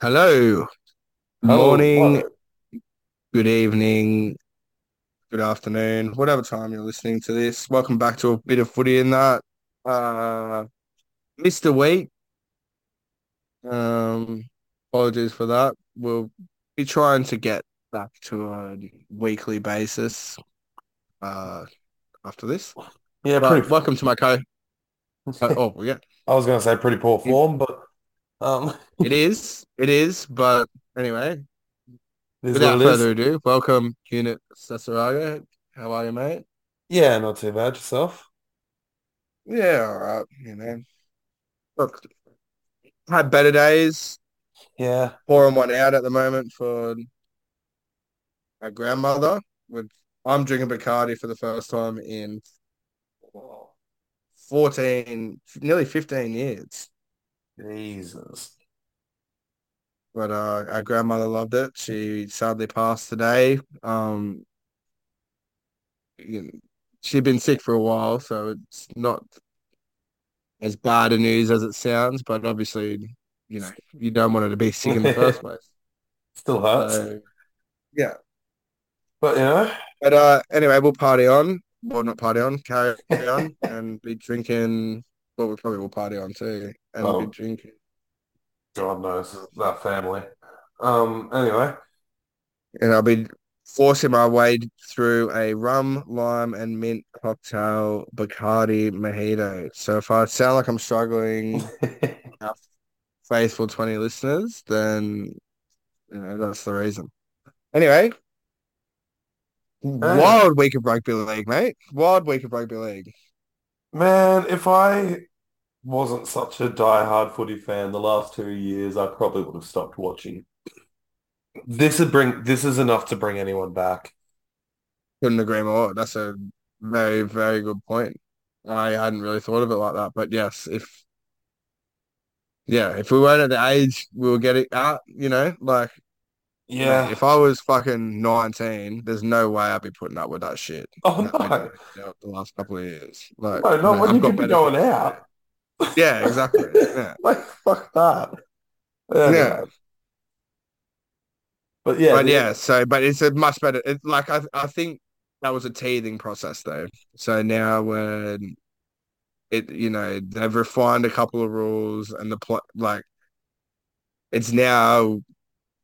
Hello, Hello, morning, hello. good evening, good afternoon, whatever time you're listening to this. Welcome back to a bit of footy in that. Uh, missed a week. Um, apologies for that. We'll be trying to get back to a weekly basis uh after this. Yeah, But pretty. welcome to my co. Oh, yeah, I was gonna say pretty poor form, but um, it is, it is. But anyway, it is what without further ado, welcome, Unit Sasaraga. How are you, mate? Yeah, not too bad yourself. Yeah, all right, you know. Look, had better days. Yeah, Pouring one out at the moment for my grandmother. With I'm drinking Bacardi for the first time in 14, nearly 15 years. Jesus. But uh, our grandmother loved it. She sadly passed today. Um, she'd been sick for a while, so it's not as bad a news as it sounds. But obviously, you know, you don't want her to be sick in the first place. Still hurts, So yeah. but you know, But uh, anyway, we'll party on. Well, not party on, carry on, and be drinking. We probably will party on too, and be oh, drinking. God knows that family. Um, anyway, And I'll be forcing my way through a rum, lime, and mint cocktail Bacardi mojito. So if I sound like I'm struggling, faithful 20 listeners, then you know that's the reason. Anyway, wild week of rugby league, mate. Wild week of rugby league. man, if I wasn't such a die-hard footy fan the last two years, I probably would have stopped watching. This would bring. This is enough to bring anyone back. Couldn't agree more. That's a very, very good point. I hadn't really thought of it like that, but yes, if yeah, if we weren't at the age we were getting out, you know, like Yeah. if I was fucking 19, there's no way I'd be putting up with that shit Oh no. the last couple of years. Like, No, not mate, when you could be going out. Yeah, exactly. Yeah. Like fuck that. Yeah. Anyway, but yeah, But yeah, so but it's a much better it, like I I think that was a teething process though. So now when it you know, they've refined a couple of rules and the pl like it's now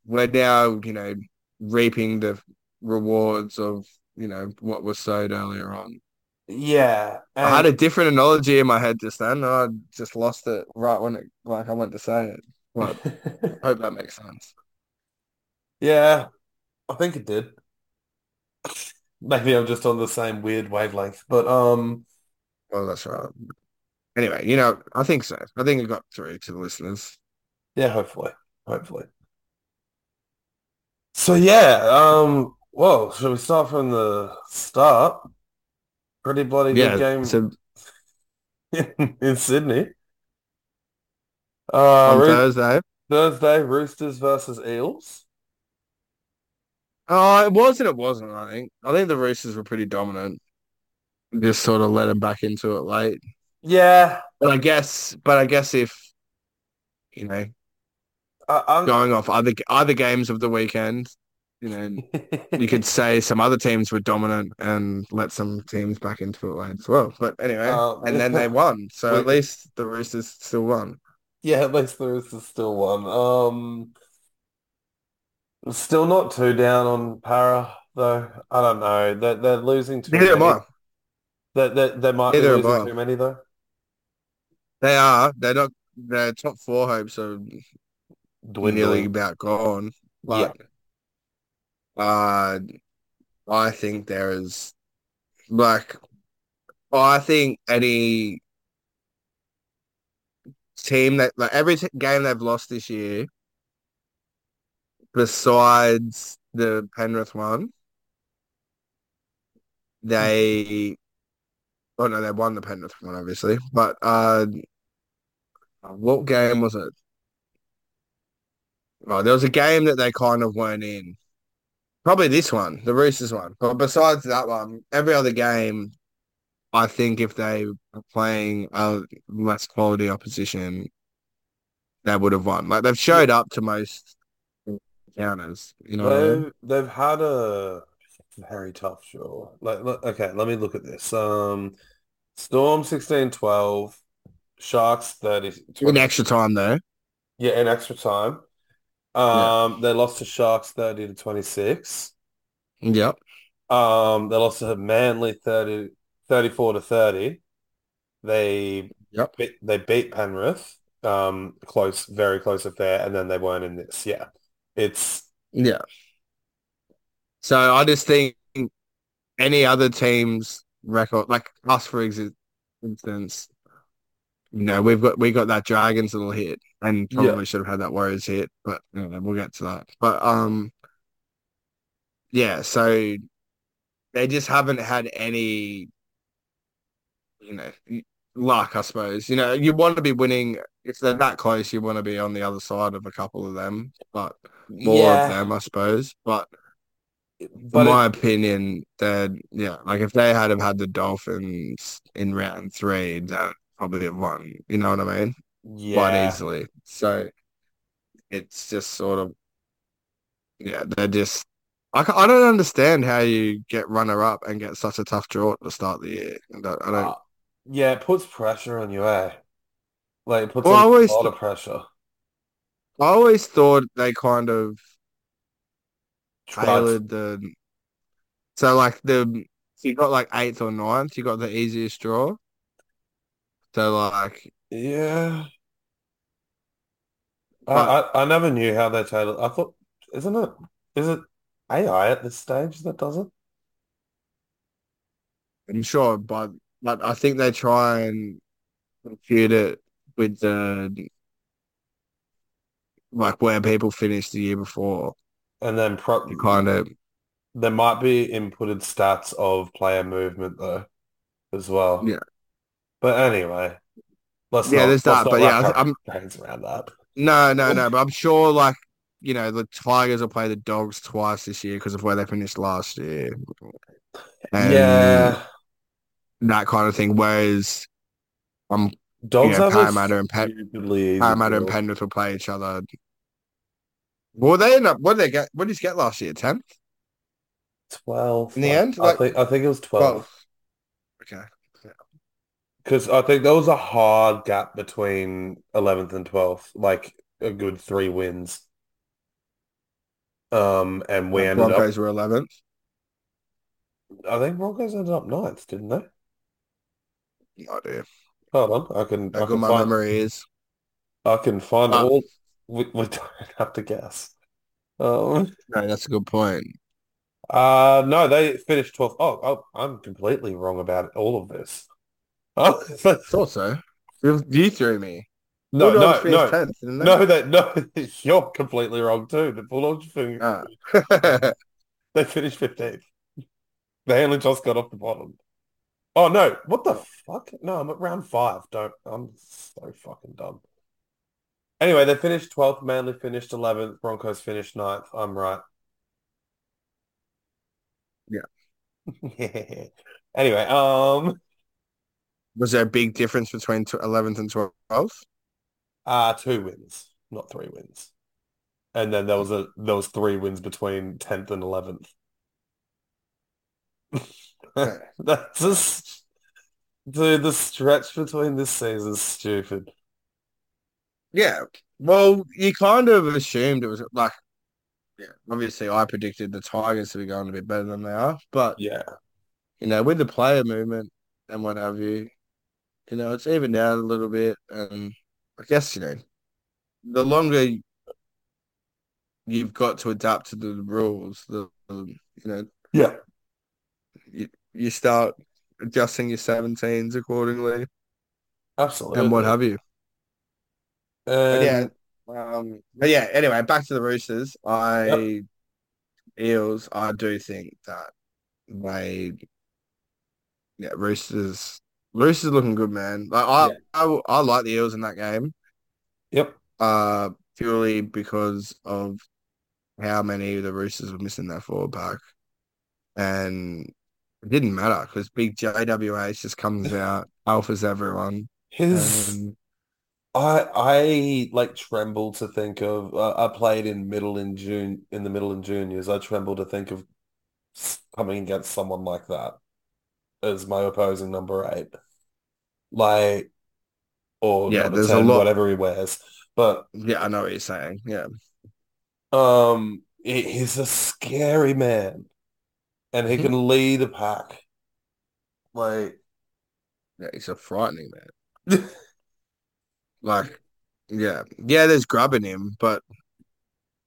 we're now, you know, reaping the rewards of, you know, what was sowed earlier on. Yeah, I had a different analogy in my head just then, and I just lost it right when it like I went to say it. But I hope that makes sense. yeah, I think it did. Maybe I'm just on the same weird wavelength, but um, Well, that's right. Anyway, you know, I think so. I think it got through to the listeners. yeah, hopefully, hopefully. So yeah, um, well, shall we start from the start? Pretty bloody good Yeah, game so in Sydney. Uh, on Roo Thursday. Thursday, Roosters versus Eels. Oh, it was and it wasn't, I think. I think the Roosters were pretty dominant. Just sort of let them back into it late. Yeah, But I guess, but I guess if, you know, I, going off other other games of the weekend, you know, you could say some other teams were dominant and let some teams back into it as well. But anyway, Um, and then they won. So at least the Roosters still won. yeah, at least the Roosters still won. Um, still not too down on Parra though. I don't know. They're they're losing too Neither am many. I. They they they might be Neither am losing too many though. They are. They're not. Their top four hopes are nearly Dwindling. about gone. Yeah. Uh, I think there is like I think any team that like every t game they've lost this year, besides the Penrith one, they oh no, they won the Penrith one obviously. But uh, what game was it? Oh, there was a game that they kind of weren't in. Probably this one, the Roosters one. But besides that one, every other game, I think if they are playing a less quality opposition, they would have won. Like they've showed up to most counters. You know what I mean? They've they've had a very tough show. Like okay, let me look at this. Um, Storm 16-12, Sharks 30 In extra time though. Yeah, in extra time. Um, they lost to Sharks 30 to 26. Yep. Um, they lost to Manly 30, 34 to 30. They Yep. beat, they beat Penrith, um, close, very close affair, and then they weren't in this. Yeah, it's Yeah. So I just think any other team's record, like us for instance, you know, we've got we got that Dragons little hit, and Yeah. probably should have had that Warriors hit, but you know, we'll get to that. But um, yeah. So they just haven't had any, you know, luck. I suppose you know you want to be winning if they're that close. You want to be on the other side of a couple of them, but more yeah, of them, I suppose. But but in it- my opinion, that yeah, like if they had have had the Dolphins in round three, that probably have won. You know what I mean? Quite easily. So it's just sort of yeah, they're just. I, I don't understand how you get runner up and get such a tough draw at the start of the year. I don't. I don't Uh, yeah, it puts pressure on you, eh? Like it puts Well, I a always lot th- of pressure. I always thought they kind of tailored the. So like the you got like eighth or ninth, you got the easiest draw. So like Yeah. I, I I never knew how they tailored. I thought, isn't it? Is it AI at this stage that does it? I'm sure, but but I think they try and compute it with the like where people finished the year before. And then pro kind of there might be inputted stats of player movement though, as well. Yeah. But anyway, let's Yeah, not there's that, but yeah, I'm- brains around that. No, no, no. But I'm sure, like you know, the Tigers will play the Dogs twice this year because of where they finished last year. And Yeah, that kind of thing. Whereas, um, dogs have a Parramatta and Pen- Parramatta and. Penrith will play each other. Well, they end up. What did they get? What did you get last year? Tenth. 12. In the I- end, I think I think it was 12. Okay. Because I think there was a hard gap between 11th and 12th, like a good three wins. Um, and we The ended Broncos were eleventh. I think Broncos ended up ninth, didn't they? No idea. Hold on, I can, I How can my find, memory is. I can find Uh, all, we, we don't have to guess. Um, No, that's a good point. uh, no, they finished 12th. Oh, oh, I'm completely wrong about all of this. Oh, Thought so. You, threw me. no, no, Bulldogs no, 10th, no, that, no, you're completely wrong too. The Bulldogs finished Ah. They finished 15th. They only just got off the bottom. Oh no, what the fuck? No, I'm at round five. Don't I'm so fucking dumb. Anyway, they finished 12th, Manly finished 11th, Broncos finished 9th. I'm right. Yeah. Anyway, um Was there a big difference between 11th and 12th? uh two wins, not three wins. And then there was a there was three wins between 10th and 11th. Okay. That's just dude, the stretch between this season is stupid. Yeah. Well, you kind of assumed it was like, yeah, obviously I predicted the Tigers to be going a bit better than they are, but, Yeah. you know, with the player movement and what have you, you know, it's evened out a little bit. And I guess, you know, the longer you've got to adapt to the rules, the, the you know, Yeah. you, you start adjusting your 17s accordingly Absolutely. and what have you. And yeah, um, um, but yeah. Anyway, back to the Roosters. I Eels. I do think that they, yeah, Roosters. Roosters looking good, man. Like I, Yeah. I, I like the Eels in that game. Yep. Uh, purely because of how many of the Roosters were missing their forward pack, and it didn't matter because Big JWH just comes out, alphas everyone. His And I I like tremble to think of. Uh, I played in middle in June in the middle and juniors. I tremble to think of coming against someone like that as my opposing number eight, like or Yeah, there's a lot. whatever he wears. But Yeah, I know what you're saying. Yeah. um, he's a scary man, and he can lead a pack. Like, Yeah, he's a frightening man. Like, yeah. Yeah, there's grubbing him, but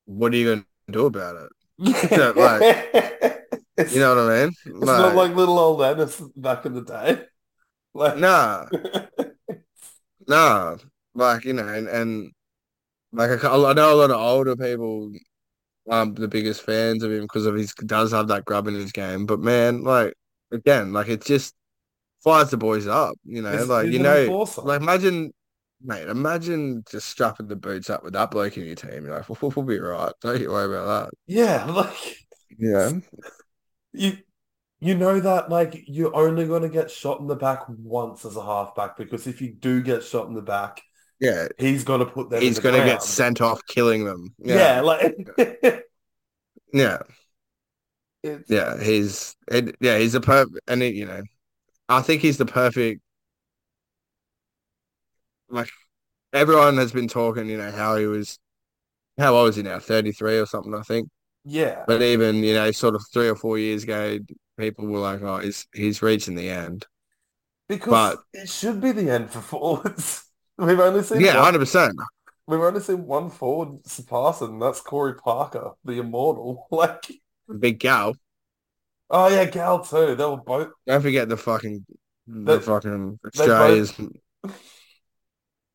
what are you gonna do about it? Like, You know what I mean? it's not like little old Ennis back in the day. Like, nah, nah. Like, you know, and, and like I, I know a lot of older people aren't the biggest fans of him because of his does have that grub in his game. But man, like again, like it just fires the boys up, you know, he's, like you know, enforcer. like imagine mate, imagine just strapping the boots up with that bloke in your team. You're like, we'll, we'll be right. Don't you worry about that. yeah, like Yeah. you you know that like you're only going to get shot in the back once as a halfback because if you do get shot in the back, Yeah. he's going to put them He's gonna get sent off killing them. Yeah, Yeah. like Yeah. it's Yeah. He's it, yeah, he's a per and he, you know, I think he's the perfect like everyone has been talking, you know, how he was how old is he now? 33 or something, I think. yeah. But even, you know, sort of three or four years ago, people were like, oh, he's he's reaching the end. Because But- it should be the end for forwards. We've only seen Yeah, 100%. we've only seen one forward surpass it, and that's Corey Parker, the immortal. Like, Big gal. oh yeah, Gal too. They were both Don't forget the fucking They- the fucking Australia's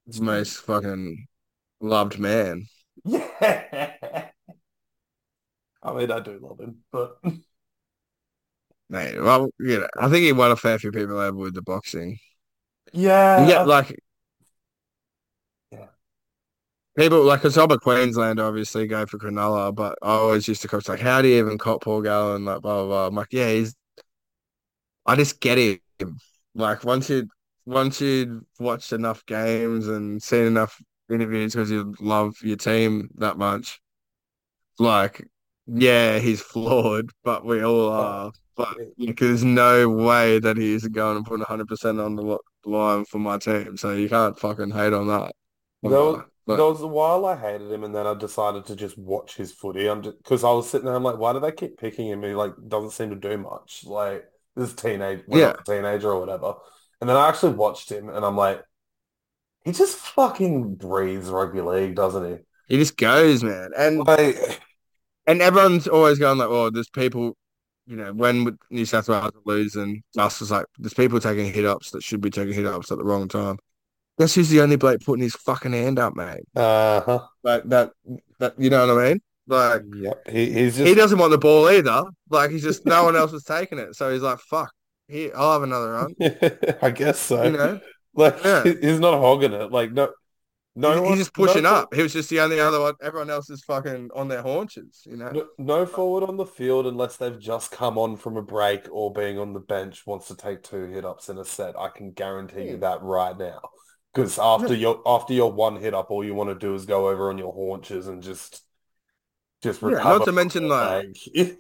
most fucking loved man. yeah. I mean, I do love him, but Mate, well, you know, I think he won a fair few people over with the boxing. yeah, I- like Yeah. people like because I'm a Queenslander, obviously go for Cronulla, but I always used to coach like, how do you even cop Paul Gallen? Like blah blah blah. I'm like, yeah, he's. I just get him. Like once you once you watched enough games and seen enough interviews because you love your team that much, like yeah, he's flawed, but we all are. But there's no way that he isn't going and putting 100% on the line for my team. So you can't fucking hate on that. There was, But- there was a while I hated him, and then I decided to just watch his footy. I'm because I was sitting there, I'm like, why do they keep picking him? He like doesn't seem to do much. Like this teenage, Yeah. teenager or whatever. And then I actually watched him, and I'm like, he just fucking breathes rugby league, doesn't he? He just goes, man. And Like, and everyone's always going like, oh, there's people, you know, when New South Wales are losing, Gus was like, there's people taking hit ups that should be taking hit ups at the wrong time. Guess who's the only bloke putting his fucking hand up, mate? uh-huh. Like that, that you know what I mean? Like Yep. He, he's he doesn't want the ball either. Like he's just no one else was taking it, so he's like, fuck, here, I'll have another run. I guess so. You know, Like Yeah. he- he's not hogging it. Like no, no he's, one, he's just pushing no, up. He was just the only other one. Everyone else is fucking on their haunches. You know. No, no forward on the field unless they've just come on from a break or being on the bench wants to take two hit ups in a set. I can guarantee you hmm. that right now. Because after hmm. your after your one hit up, all you want to do is go over on your haunches and just just Yeah, not to mention, like, like,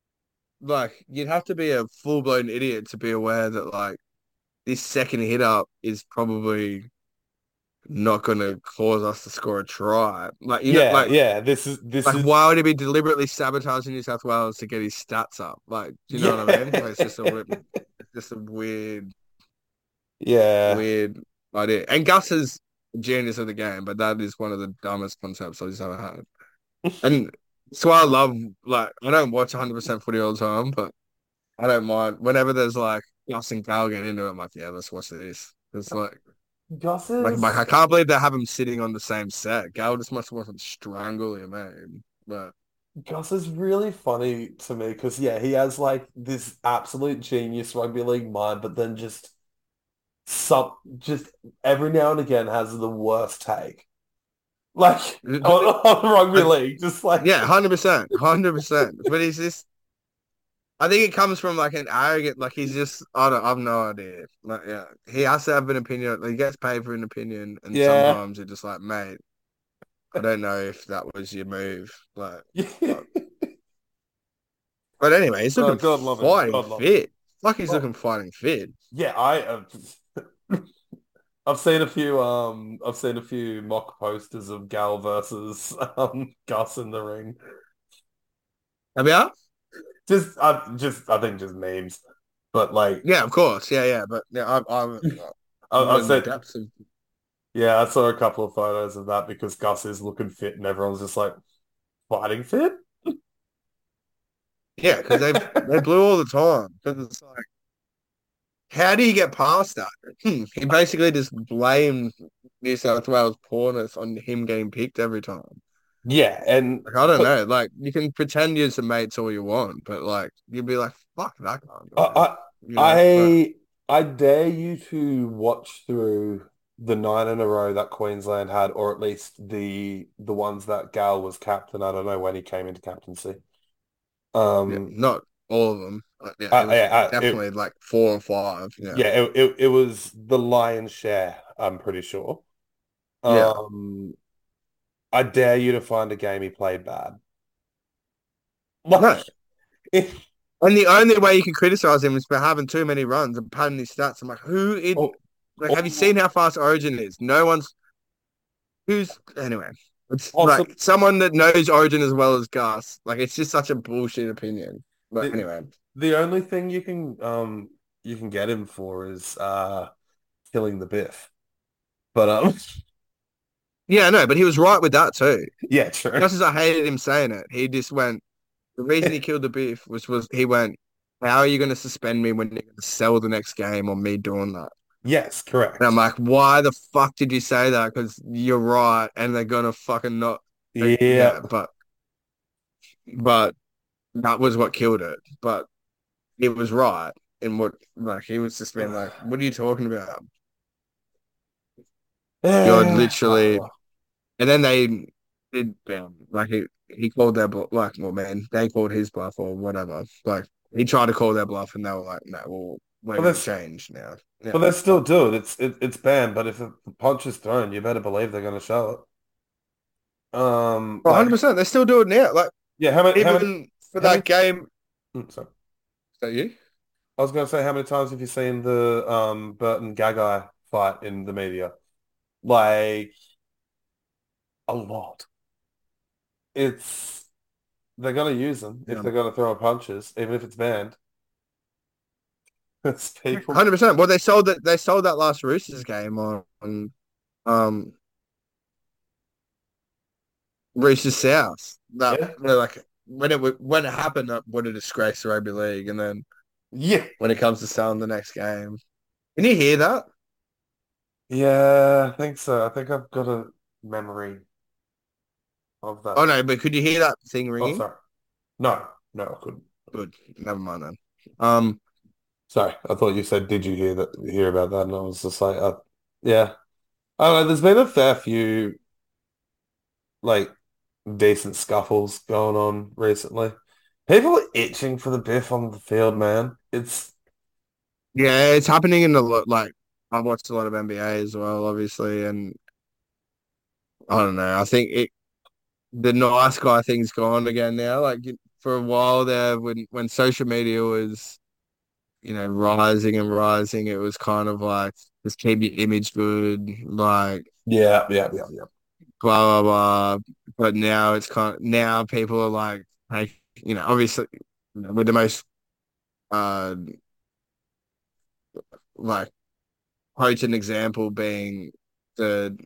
like you'd have to be a full blown idiot to be aware that like this second hit up is probably not going to cause us to score a try. Like you yeah, know, like yeah. This is this like is why would he be deliberately sabotaging New South Wales to get his stats up? Like, do you know what I mean? Like, it's just a just a weird, yeah. weird idea. And Gus is genius of the game, but that is one of the dumbest concepts I've ever had. And so I love like I don't watch 100% footy all the time, but I don't mind whenever there's like Gus and Gal get into it. I'm like, yeah, let's watch this. It's like, Gus is like, like I can't believe they have him sitting on the same set. Gal just must want to strangle him, man. But Gus is really funny to me because yeah, he has like this absolute genius rugby league mind, but then just some just every now and again has the worst take. Like on, on rugby league, just like yeah, hundred percent, hundred percent. But he's just I think it comes from like an arrogant, like he's just, I don't, I've no idea. Like, yeah, he has to have an opinion. He gets paid for an opinion, and Yeah. sometimes you're just like, mate, I don't know if that was your move. Like, but anyway, he's Oh, looking God love him. fighting God fit. Like he's Oh. looking fighting fit. Yeah, I uh, I've seen a few um I've seen a few mock posters of Gal versus um Gus in the ring. Have you? Just I just I think just memes. But like Yeah, of course. Yeah, yeah. But yeah, I'm, I'm, I, I'm I've in the seen depths of yeah, I saw a couple of photos of that because Gus is looking fit and everyone's just like fighting fit? Yeah, because they they blew all the time. Because it's like, how do you get past that? Hmm, He basically just blamed New South Wales poorness on him getting picked every time. Yeah, and Like I don't know. Like you can pretend you're some mates all you want, but like you'd be like, fuck that guy. I, I You know, I I dare you to watch through the nine in a row that Queensland had, or at least the the ones that Gal was captain. I don't know when he came into captaincy. Um, yeah, not all of them. Yeah, Uh, it yeah, uh, it- definitely like four or five. Yeah. yeah, it, it it was the lion's share. I'm pretty sure. Yeah. I dare you to find a game he played bad. No. Like, if And the only way you can criticize him is for having too many runs and padding his stats. I'm like, who in oh, like have you seen how fast Origin is? No one's who's anyway. It's Also- like someone that knows Origin as well as Gus. Like it's just such a bullshit opinion. But The- anyway. the only thing you can um you can get him for is uh killing the Biff. But um Yeah, no, but he was right with that too. yeah, true. Just as I hated him saying it, he just went the reason he killed the beef was was he went, How are you gonna suspend me when you're gonna sell the next game on me doing that? Yes, correct. And I'm like, why the fuck did you say that? Because you're right, and they're gonna fucking not Yeah. but but that was what killed it. But it was right in what like he was just being like, What are you talking about? You're literally- oh. And then they did um, like he he called their bluff like well man, they called his bluff or whatever. Like he tried to call their bluff and they were like, No, well we're Well, change now. Yeah. But they still do it. It's it, it's banned, but if a punch is thrown, you better believe they're gonna show it. Um Well, like- 100%. They still do it now. Like yeah, how many, how even many for how that game. Hmm, sorry. Is that you? I was gonna say how many times have you seen the um Burton Gagai fight in the media? Like a lot. It's they're gonna use them if they're gonna throw punches, even if it's banned. It's people. Hundred percent. Well, they sold that. They sold that last Roosters game on, on um, Roosters South. That Yeah. like when it when it happened, what a disgrace to rugby league. And then Yeah. when it comes to selling the next game, can you hear that? Yeah, I think so. I think I've got a memory of that. Oh no, but could you hear that thing Oh, ringing? sorry. No, no, I couldn't. Good. Never mind then. Um, Sorry, I thought you said, did you hear that, hear about that? And I was just like, uh, yeah. Oh, don't there's been a fair few like decent scuffles going on recently. People are itching for the biff on the field, man. It's yeah, it's happening in a lot. Like I've watched a lot of NBA as well, obviously, and I don't know. I think it the nice guy thing's gone again now. Like for a while there, when when social media was, you know, rising and rising, it was kind of like just keep your image good, like yeah, yeah, yeah, yeah. blah blah blah. But now it's kind of now people are like, hey, you know, obviously you know, with the most uh like potent example being the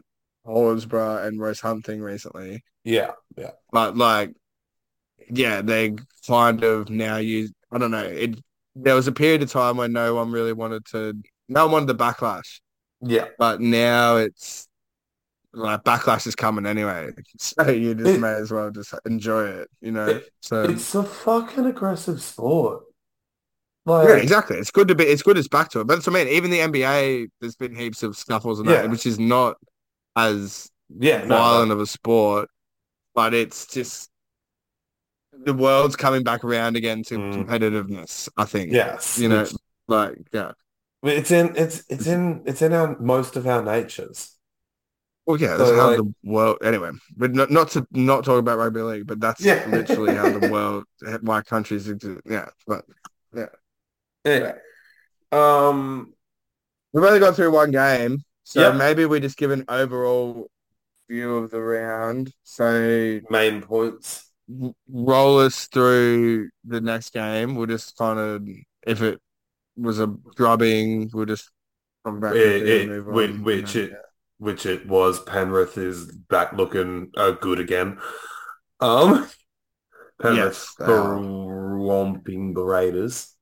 Horsburgh and Rose Hunting recently. Yeah, yeah. But like, yeah, they kind of now use. I don't know. It there was a period of time when no one really wanted to. No one wanted the backlash, Yeah. but now it's like backlash is coming anyway. So you just It- may as well just enjoy it, you know. It- so It's a fucking aggressive sport. yeah, Like, exactly. It's good to be. It's good. It's back to it. But that's what I mean. Even the NBA, there's been heaps of scuffles and Yeah. that, which is not as yeah, no, no. violent of a sport, but it's just the world's coming back around again to Mm. competitiveness. I think. Yes, You know, which- like yeah. it's in it's it's in it's in our most of our natures. Well, yeah, that's So, how the world. Anyway, but not not to not talk about rugby league, but that's Yeah. literally how the world, why countries exist. Yeah, but yeah. Anyway, um, we've only got through one game, so Yep. maybe we just give an overall view of the round. So main points. roll us through the next game. We'll just kind of, if it was a drubbing, we'll just come back. It- it, it- which- on, which you it- know. which it was. Penrith is back looking uh, good again. Um, Penrith Yes, they the Raiders,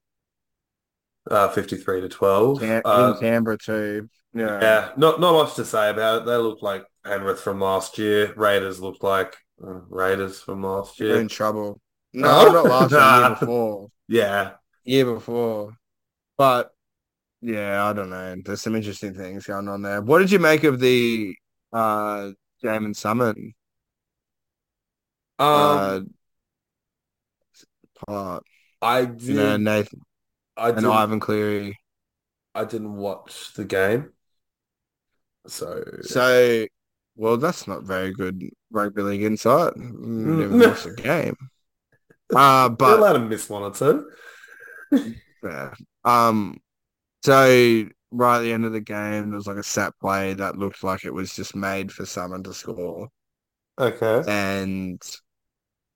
uh, fifty-three to twelve. Cam- Uh, in Canberra too. Yeah. yeah, not not much to say about it. They look like Penrith from last year. Raiders look like uh, Raiders from last They're year. in trouble. No, Oh. not last year, year before. Yeah, Year before. But yeah, I don't know. There's some interesting things going on there. What did you make of the uh Jaeman Salmon um, uh part? I You did. know, Nathan I and. Ivan Cleary. I didn't watch the game, so So well that's not very good rugby league insight. Mm, Never watched the game. Uh You're but allowed to miss one or two. Yeah. Um. So right at the end of the game, there was like a set play that looked like it was just made for Salmon to score, Okay. and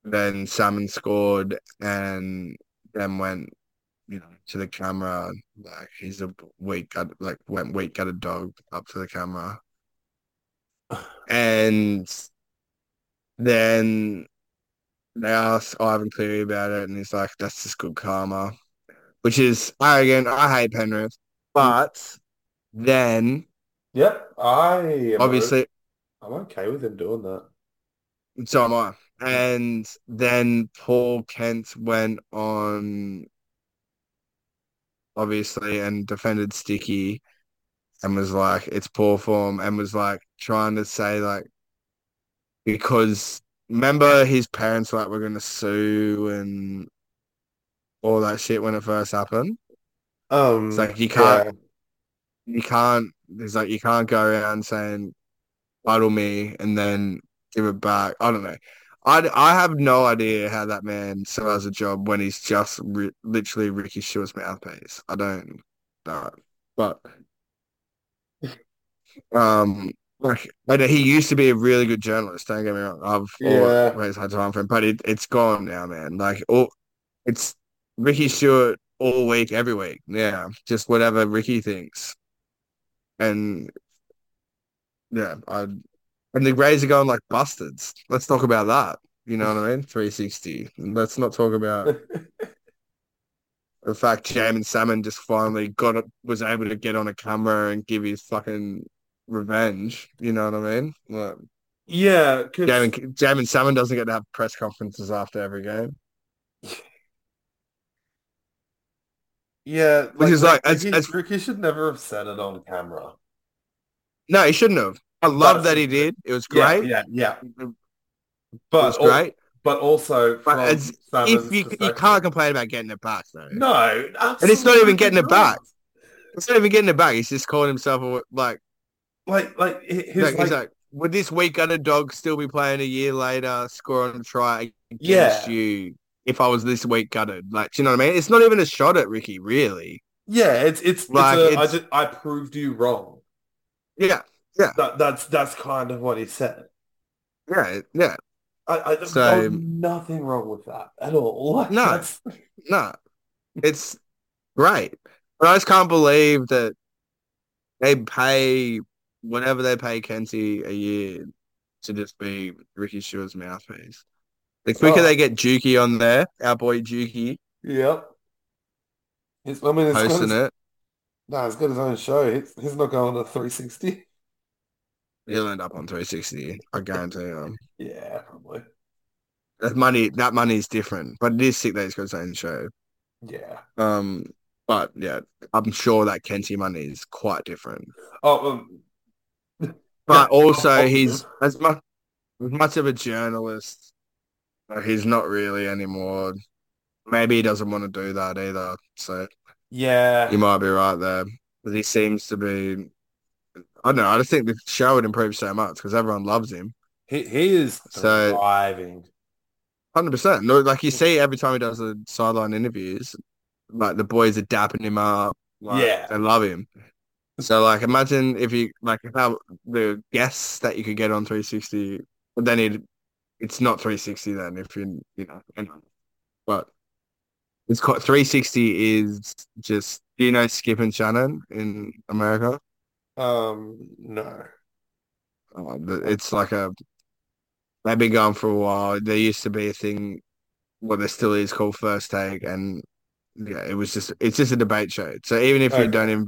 then Salmon scored, and then went, you know, to the camera like he's a weak, gut- like went weak gutted dog up to the camera, and then they asked Ivan Cleary about it, and he's like, "That's just good karma." which is I again I hate Penrith, but then Yep. I obviously I'm okay with him doing that. so am I. And then Paul Kent went on obviously and defended Sticky and was like it's poor form and was like trying to say like because remember his parents like were gonna sue and all that shit when it first happened. Um, It's like you can't you can't it's like you can't go around saying idle me and then give it back. I don't know. I, I have no idea how that man still has a job when he's just ri literally Ricky Stuart's mouthpiece. I don't know. But um like I know he used to be a really good journalist, don't get me wrong. I've Yeah. always had time for him, but it, it's gone now, man. Like all it's Ricky Stuart all week, every week. Yeah. Just whatever Ricky thinks. And yeah, I and the Rays are going like bastards. Let's talk about that. You know what I mean? 360. Let's not talk about the fact Jaeman Salmon just finally got it, was able to get on a camera and give his fucking revenge. You know what I mean? Like, yeah, 'cause- Jaeman, Jaeman Salmon doesn't get to have press conferences after every game. yeah, Which is like, as- Ricky, as- Ricky should never have said it on camera. No, he shouldn't have. I love that he did. It was great. yeah, yeah. It But was al- great. but also But from as- If you you can't complain about getting it back though. No, And it's not even getting it back. It's not even getting it back. He's just calling himself a, like, Like, like his like, like, he's like, would this weak underdog still be playing a year later, scoring a try against Yeah. you if I was this weak gutted? Like, do you know what I mean? It's not even a shot at Ricky, really. yeah, it's it's, Like, it's, a, it's- I just I proved you wrong. Yeah, That, that's that's kind of what he said. yeah, yeah. I, I So- nothing wrong with that at all. Like, No. that's- No, it's great. But I just can't believe that they pay whatever they pay Kenty a year to just be Ricky Stuart's mouthpiece. The quicker Oh. they get Juki on there, our boy Juki Yep. It's, I mean, it's hosting his, it, no, it's got his own show. He's, he's not going to 360. He'll end up on 360. I guarantee you. Yeah, probably. That money, that money is different, but it is sick that he's got his own show. Yeah. Um, but yeah, I'm sure that Kenty money is quite different. Oh, um, But also, he's as much as much of a journalist he's not really anymore. Maybe he doesn't want to do that either. So Yeah, you might be right there. But he seems to be. I don't know. I just think the show would improve so much because everyone loves him. he he is So- thriving. Hundred percent. No, like you see every time he does the sideline interviews, like the boys are dapping him up. Like, Yeah. they love him. So like, imagine if you like how the guests that you could get on 360. But then it, it's not 360 then if you you know. But it's called 360 is just. Do you know Skip and Shannon in America? Um, no. Uh, it's like a. They've been going for a while. There used to be a thing, well, there still is called First Take, and yeah, it was just it's just a debate show. So even if you don't even,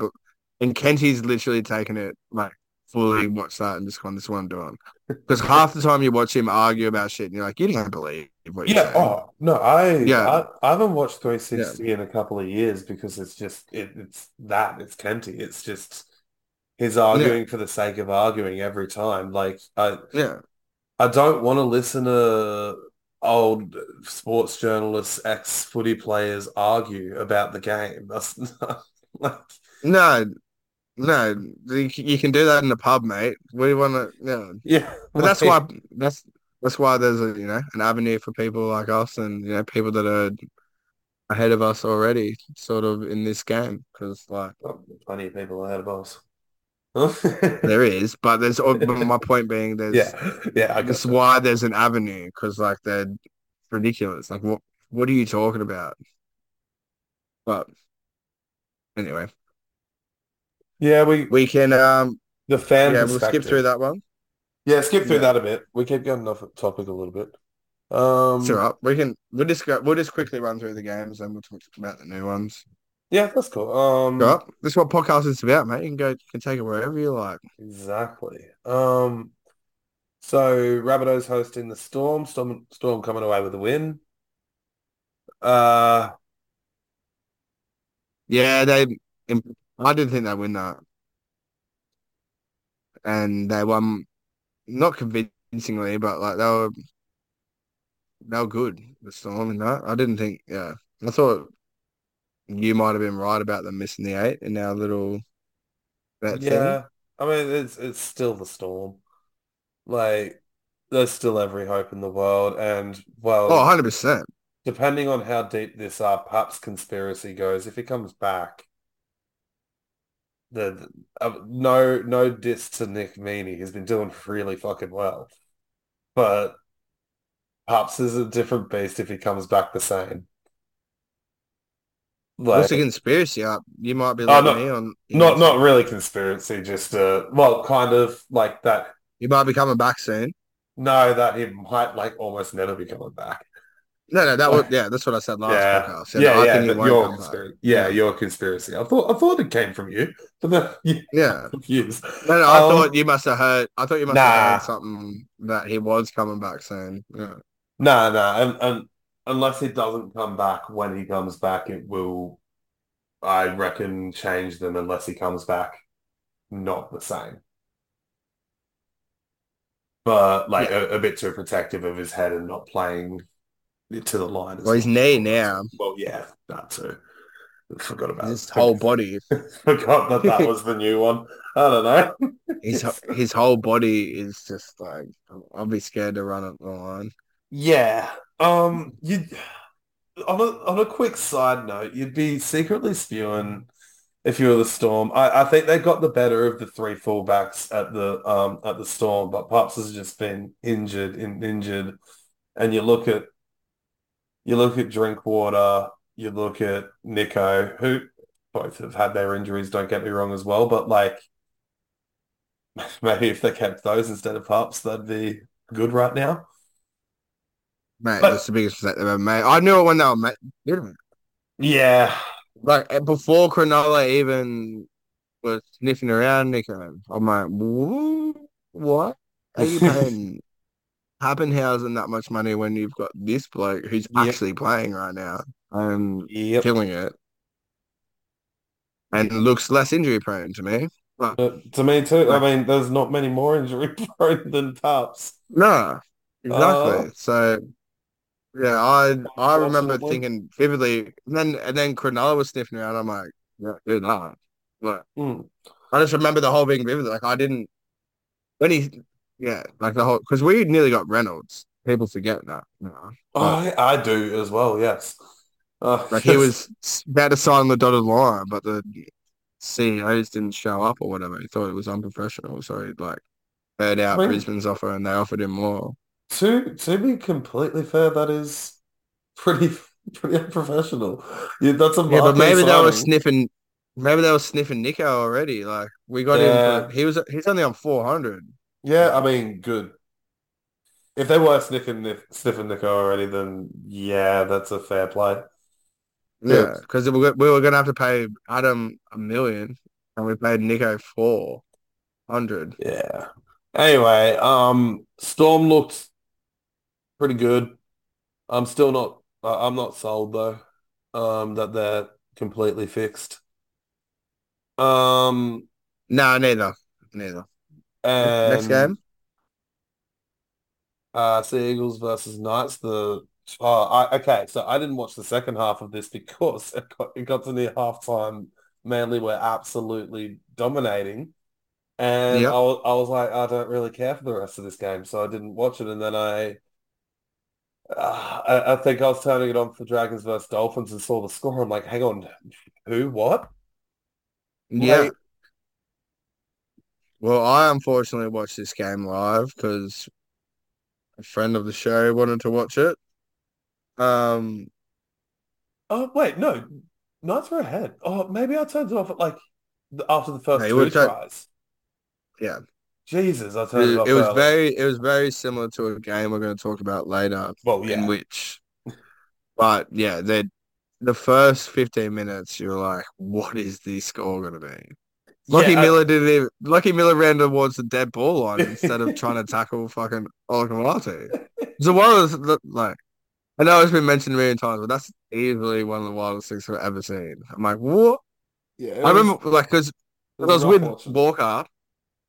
and Kenty's literally taken it like fully watched that and just gone, this is what I'm doing. Because half the time you watch him argue about shit, and you're like, you don't believe what you're Yeah. saying. Oh no, I Yeah. I, I haven't watched 360 in a couple of years because it's just it, it's that it's Kenty. It's just he's arguing for the sake of arguing every time. Like I Yeah, I don't want to listen to old sports journalists, ex footy players argue about the game. That's like no, no, you, can do that in the pub, mate. We want to, yeah. yeah, But that's why that's that's why there's a you know an avenue for people like us and you know people that are ahead of us already, sort of in this game. Because like plenty of people ahead of us. There is, but there's my point being there's Yeah, yeah, I that's why there's an avenue because like they're ridiculous. Like what what are you talking about? But anyway, Yeah, we we can um the fan yeah we'll skip through that one. Yeah, skip through Yeah. that a bit. We keep going off topic a little bit. Um, It's all right. We can we'll just go, we'll just quickly run through the games and we'll talk about the new ones. Yeah, that's cool. Um, up. This is what podcast is about, mate. You can go, you can take it wherever you like. exactly. Um, so Rabbitohs hosting the Storm. Storm, Storm coming away with a win. Uh, Yeah, they. I didn't think they'd win that, and they won not convincingly, but like they were they were good. The Storm in that. I didn't think. Yeah, I thought you might have been right about them missing the eight in our little that thing. yeah. I mean, it's it's still the Storm. Like, there's still every hope in the world, and well, Oh, 100 percent. depending on how deep this uh Paps conspiracy goes, if he comes back, the uh, no no diss to Nick Meaney, he's been doing really fucking well, but Paps is a different beast if he comes back the same. What's a conspiracy up? You might be Oh, letting no, me on. not not really conspiracy, just uh, well, kind of like that. You might be coming back soon. No, that he might like almost never be coming back. No, no, that was yeah. That's what I said last Yeah, podcast. yeah, I yeah. think he your conspiracy, yeah, your conspiracy. I thought I thought it came from you, but then you Yeah. confused. No, no, I Um, thought you must have heard. I thought you must Nah. have heard something that he was coming back soon. Yeah. No, no, and, and unless he doesn't come back, when he comes back, it will, I reckon, change them. Unless he comes back, not the same. But like a, a bit too protective of his head and not playing it to the line. as Well, his knee now, Well, yeah, that too. Forgot about his it. whole body, Forgot that that was the new one. I don't know. his his whole body is just like I'll be scared to run up the line. Yeah. Um, you on a on a quick side note, you'd be secretly spewing if you were the Storm. I, I think they got the better of the three fullbacks at the um at the Storm, but Pups has just been injured and injured. And you look at you look at Drinkwater, you look at Nico, who both have had their injuries, don't get me wrong as well, but like maybe if they kept those instead of Pups, that'd be good right now. Mate, But- that's the biggest mistake they've ever made. I knew it when they were made. Yeah. Like before Cronulla even was sniffing around Nico. I'm like, "Wha- what? Are you paying Papenhuyzen that much money when you've got this bloke who's Yep. actually playing right now and Yep. killing it and looks less injury prone to me? Uh, to me too. I mean, there's not many more injury prone than Pups. No, exactly. Uh, so Yeah, I I remember thinking vividly, and then and then Cronulla was sniffing around. I'm like, yeah, do that. But Mm. I just remember the whole being vividly. Like I didn't when he, yeah, like the whole because we nearly got Reynolds. People forget that, you know. But I I do as well, yes. Uh, like he was about to sign the dotted line, but the CEOs didn't show up or whatever. He thought it was unprofessional, so he like heard I out mean, Brisbane's offer and they offered him more. To to be completely fair, that is pretty pretty unprofessional. Yeah, that's a Yeah, but maybe they were sniffing. Maybe they were sniffing Nicho already. Like we got him for he was he's only on four hundred. yeah. I mean, good. If they were sniffing sniffing Nicho already, then yeah, that's a fair play. Yeah, because we were we were gonna have to pay Adam a million, and we paid Nicho four hundred. Yeah. Anyway, um, Storm looked pretty good. I'm still not. I- I'm not sold though. Um, that they're completely fixed. Um, Nah, neither, neither. Next game. uh, Sea Eagles versus Knights. The oh, I, okay. So I didn't watch the second half of this because it got, it got to near halftime. Manly were absolutely dominating, and I Yep. was I was like, I don't really care for the rest of this game, so I didn't watch it. And then I Uh, I, I think I was turning it on for Dragons versus Dolphins and saw the score. I'm like, hang on, who? What? Yeah. Like, Well, I unfortunately watched this game live because a friend of the show wanted to watch it. Um, oh wait, no, Knights were ahead. Oh, maybe I turned it off at like after the first it two was tries. yeah. Jesus, I turned it It, it was very it was very similar to a game we're going to talk about later, Well, yeah. in which, but yeah, they the first 15 minutes, you're like, what is the score going to be? Lockie yeah, Miller didn't even, Lockie Miller ran towards the dead ball line instead of trying to tackle fucking Olakau'atu. So one of the, like, I know it's been mentioned a million times, but that's easily one of the wildest things I've ever seen. I'm like, what? yeah. It I was remember, like, because it I was was with watching. Walker,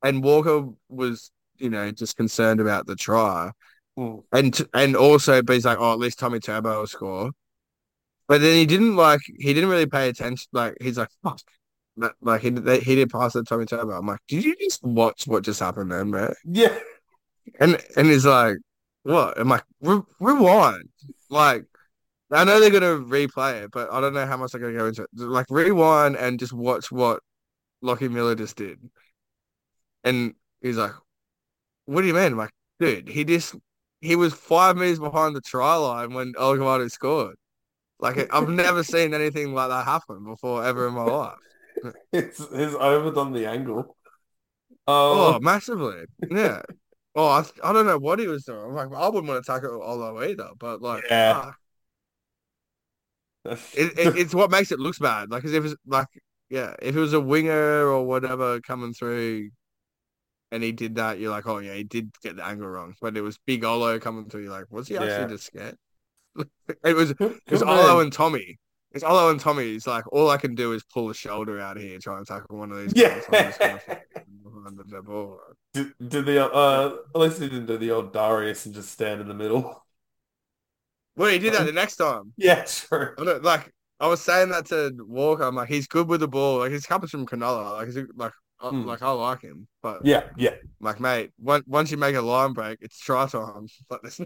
and Walker was, you know, just concerned about the try. Mm. And and also, but he's like, oh, at least Tommy Turbo will score. But then he didn't like he didn't really pay attention. Like he's like, fuck. Like he did- he did pass it to Tommy Turbo. I'm like, did you just watch what just happened then, man? Yeah, And and he's like, what? I'm like, Re rewind. Like I know they're gonna replay it, but I don't know how much they're gonna go into it. Like rewind and just watch what Lockie Miller just did. And he's like, what do you mean? I'm like, dude, he just he was five meters behind the try line when El scored. Like I've never seen anything like that happen before ever in my life. it's it's overdone the angle. Um, Oh, massively. Yeah. Oh, I, I don't know what he was doing. I'm like, I wouldn't want to tackle Olo either, but like, yeah. ah, it, it, it's what makes it looks bad. Like, if it's like, yeah, if it was a winger or whatever coming through and he did that, you're like, oh yeah, he did get the angle wrong. But it was Big Olo coming through. You're like, was he actually Yeah. just scared? It was could it's Olo and Tommy. It's Olo and Tommy. It's like all I can do is pull a shoulder out here trying to tackle one of these Yeah. guys. I'm just gonna fucking behind the ball. Did, did the uh at least he didn't do the old Darius and just stand in the middle. Well, he did that the next time. Yeah, true. I like. I was saying that to Walker. I'm like, he's good with the ball. Like he's coming from Cronulla. Like he's like, Mm. like I like him. But Yeah, yeah. like, mate, once once you make a line break, it's try time. Like this,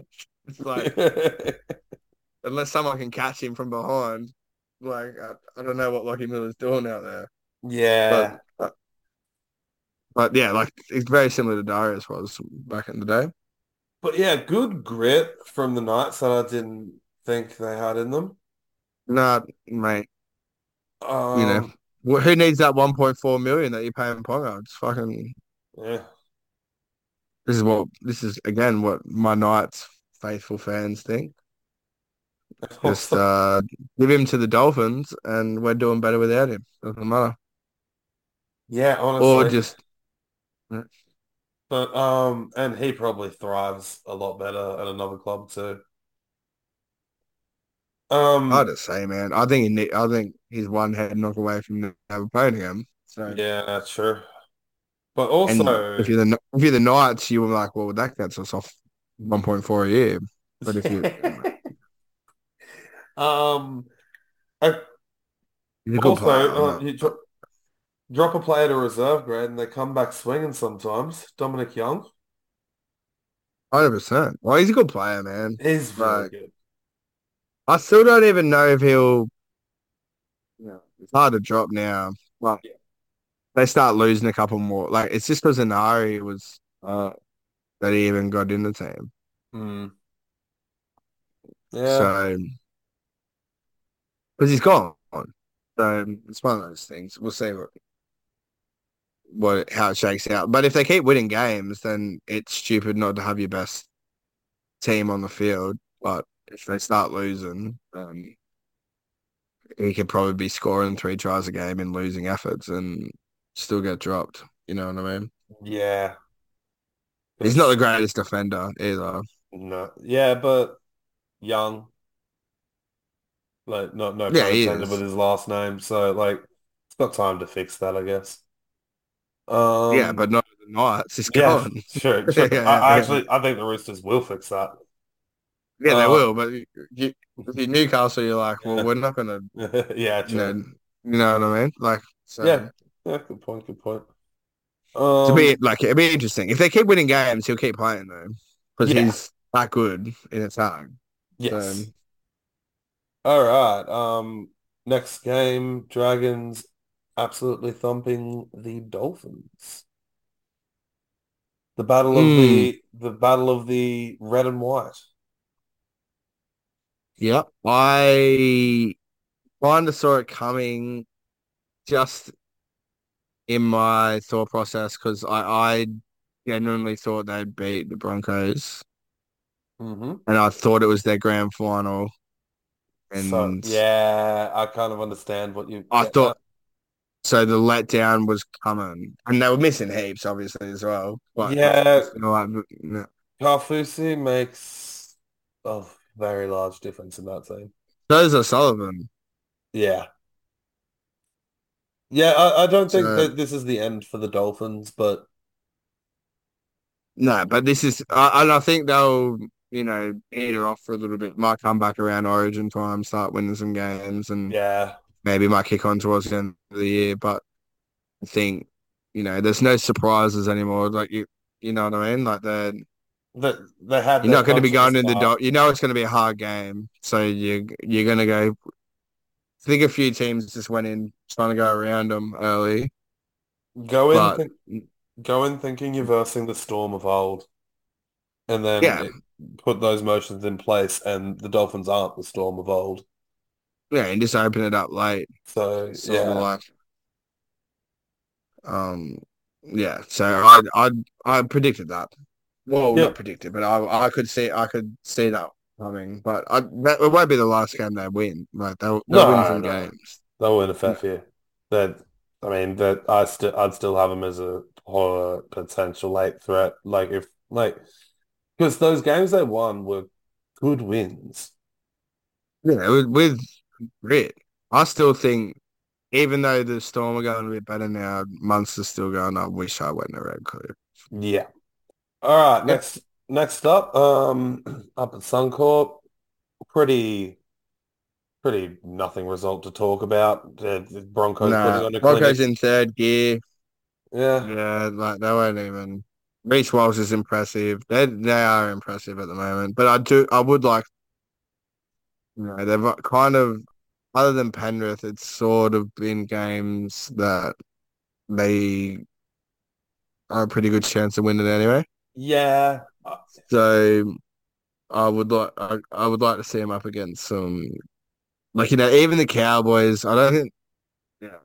it's like unless someone can catch him from behind, like I, I don't know what Lockie Miller's doing out there. Yeah. but, uh, but yeah, like it's very similar to Darius was back in the day. But yeah, good grit from the Knights that I didn't think they had in them. Nah, mate. You know, um, Wh- who needs that 1.4 million that you're paying Ponga? It's fucking. yeah. This is what this is again what my Knights faithful fans think. Just uh, give him to the Dolphins, and we're doing better without him. Doesn't matter. yeah, honestly. Or just But um, and he probably thrives a lot better at another club too. Um, to say, man. I think he I think he's one head knock away from never playing him. So, yeah, that's true. But and also, if you're the if you're the Knights, you were like, well, that gets us off 1.4 a year. But if you Um, I, a good player. also, uh, you dro drop a player to reserve grade and they come back swinging sometimes. Dominic Young Hundred percent. Well, he's a good player, man. He's very Like, good. I still don't even know if he'll. Yeah, it's hard to drop now. Well, Yeah. they start losing a couple more. Like it's just because Enari was uh that he even got in the team. Mm. Yeah, So because he's gone. So it's one of those things. We'll see what what how it shakes out. But if they keep winning games, then it's stupid not to have your best team on the field. But if they start losing, um, he could probably be scoring three tries a game in losing efforts and still get dropped. You know what I mean? yeah. He's not the greatest defender either. No, yeah, but Young, like not no Yeah, he is. with his last name, so like it's got time to fix that, I guess. Um, yeah, but not the Knights. He's yeah, gone. sure, yeah, sure. I, yeah, I yeah. actually I think the Roosters will fix that. Yeah, they Uh, will. But you, you, if you're Newcastle, you're like, well, we're not gonna, yeah, you know, you know what I mean? Like, so Yeah, yeah, good point, good point. to Um, be like, it'd be interesting if they keep winning games. He'll keep playing though, because yeah, he's that good in attack. So yes. All right. Um, next game, Dragons absolutely thumping the Dolphins. The battle of mm, the the battle of the red and white. Yeah, I kind of saw it coming just in my thought process because I, I genuinely thought they'd beat the Broncos, hmm and I thought it was their grand final, So and yeah, I kind of understand what you I get at. thought so. The letdown was coming, and they were missing heaps, obviously as well. But Yeah, feel like no. Kaufusi makes a very large difference in that team. those are Sullivan. Yeah. Yeah, I, I don't think So that this is the end for the Dolphins, but no, but this is, I, and I think they'll, you know, eat her off for a little bit. Might come back around Origin time, start winning some games, and yeah, maybe might kick on towards the end of the year. But I think, you know, there's no surprises anymore. Like you, you know what I mean? Like they're they they had you're not going to be punch at the going in the dog. You know it's going to be a hard game, so you you're going to go. I think a few teams just went in trying to go around them early, Go in, but th go in thinking you're versing the Storm of old, and then yeah, put those motions in place, and the Dolphins aren't the Storm of old. yeah, and just open it up late, So yeah, like, um, yeah. So I I I predicted that. Well, yeah, not predicted, but I I could see I could see that coming. But I that, it won't be the last game they win. Like they'll they'll win no, some no, games. they'll win a fair few. That I mean, that I still I'd still have them as a horror potential late threat. Like if like because those games they won were good wins. Yeah, with, with grit, I still think even though the Storm are going a bit better now, Munster's still going. I wish I went the red cliff. Yeah. All right, next next up, um, up at Suncorp, pretty pretty nothing result to talk about. The, the Broncos putting Nah, on a Broncos clinic. in third gear. Yeah, Yeah, like they weren't even. Reece Walsh is impressive. They they are impressive at the moment, but I do I would like you know they've kind of other than Penrith, it's sort of been games that they are a pretty good chance of winning anyway. Yeah, uh, So I would like I, I would like to see him up against some like you know even the Cowboys. I don't think yeah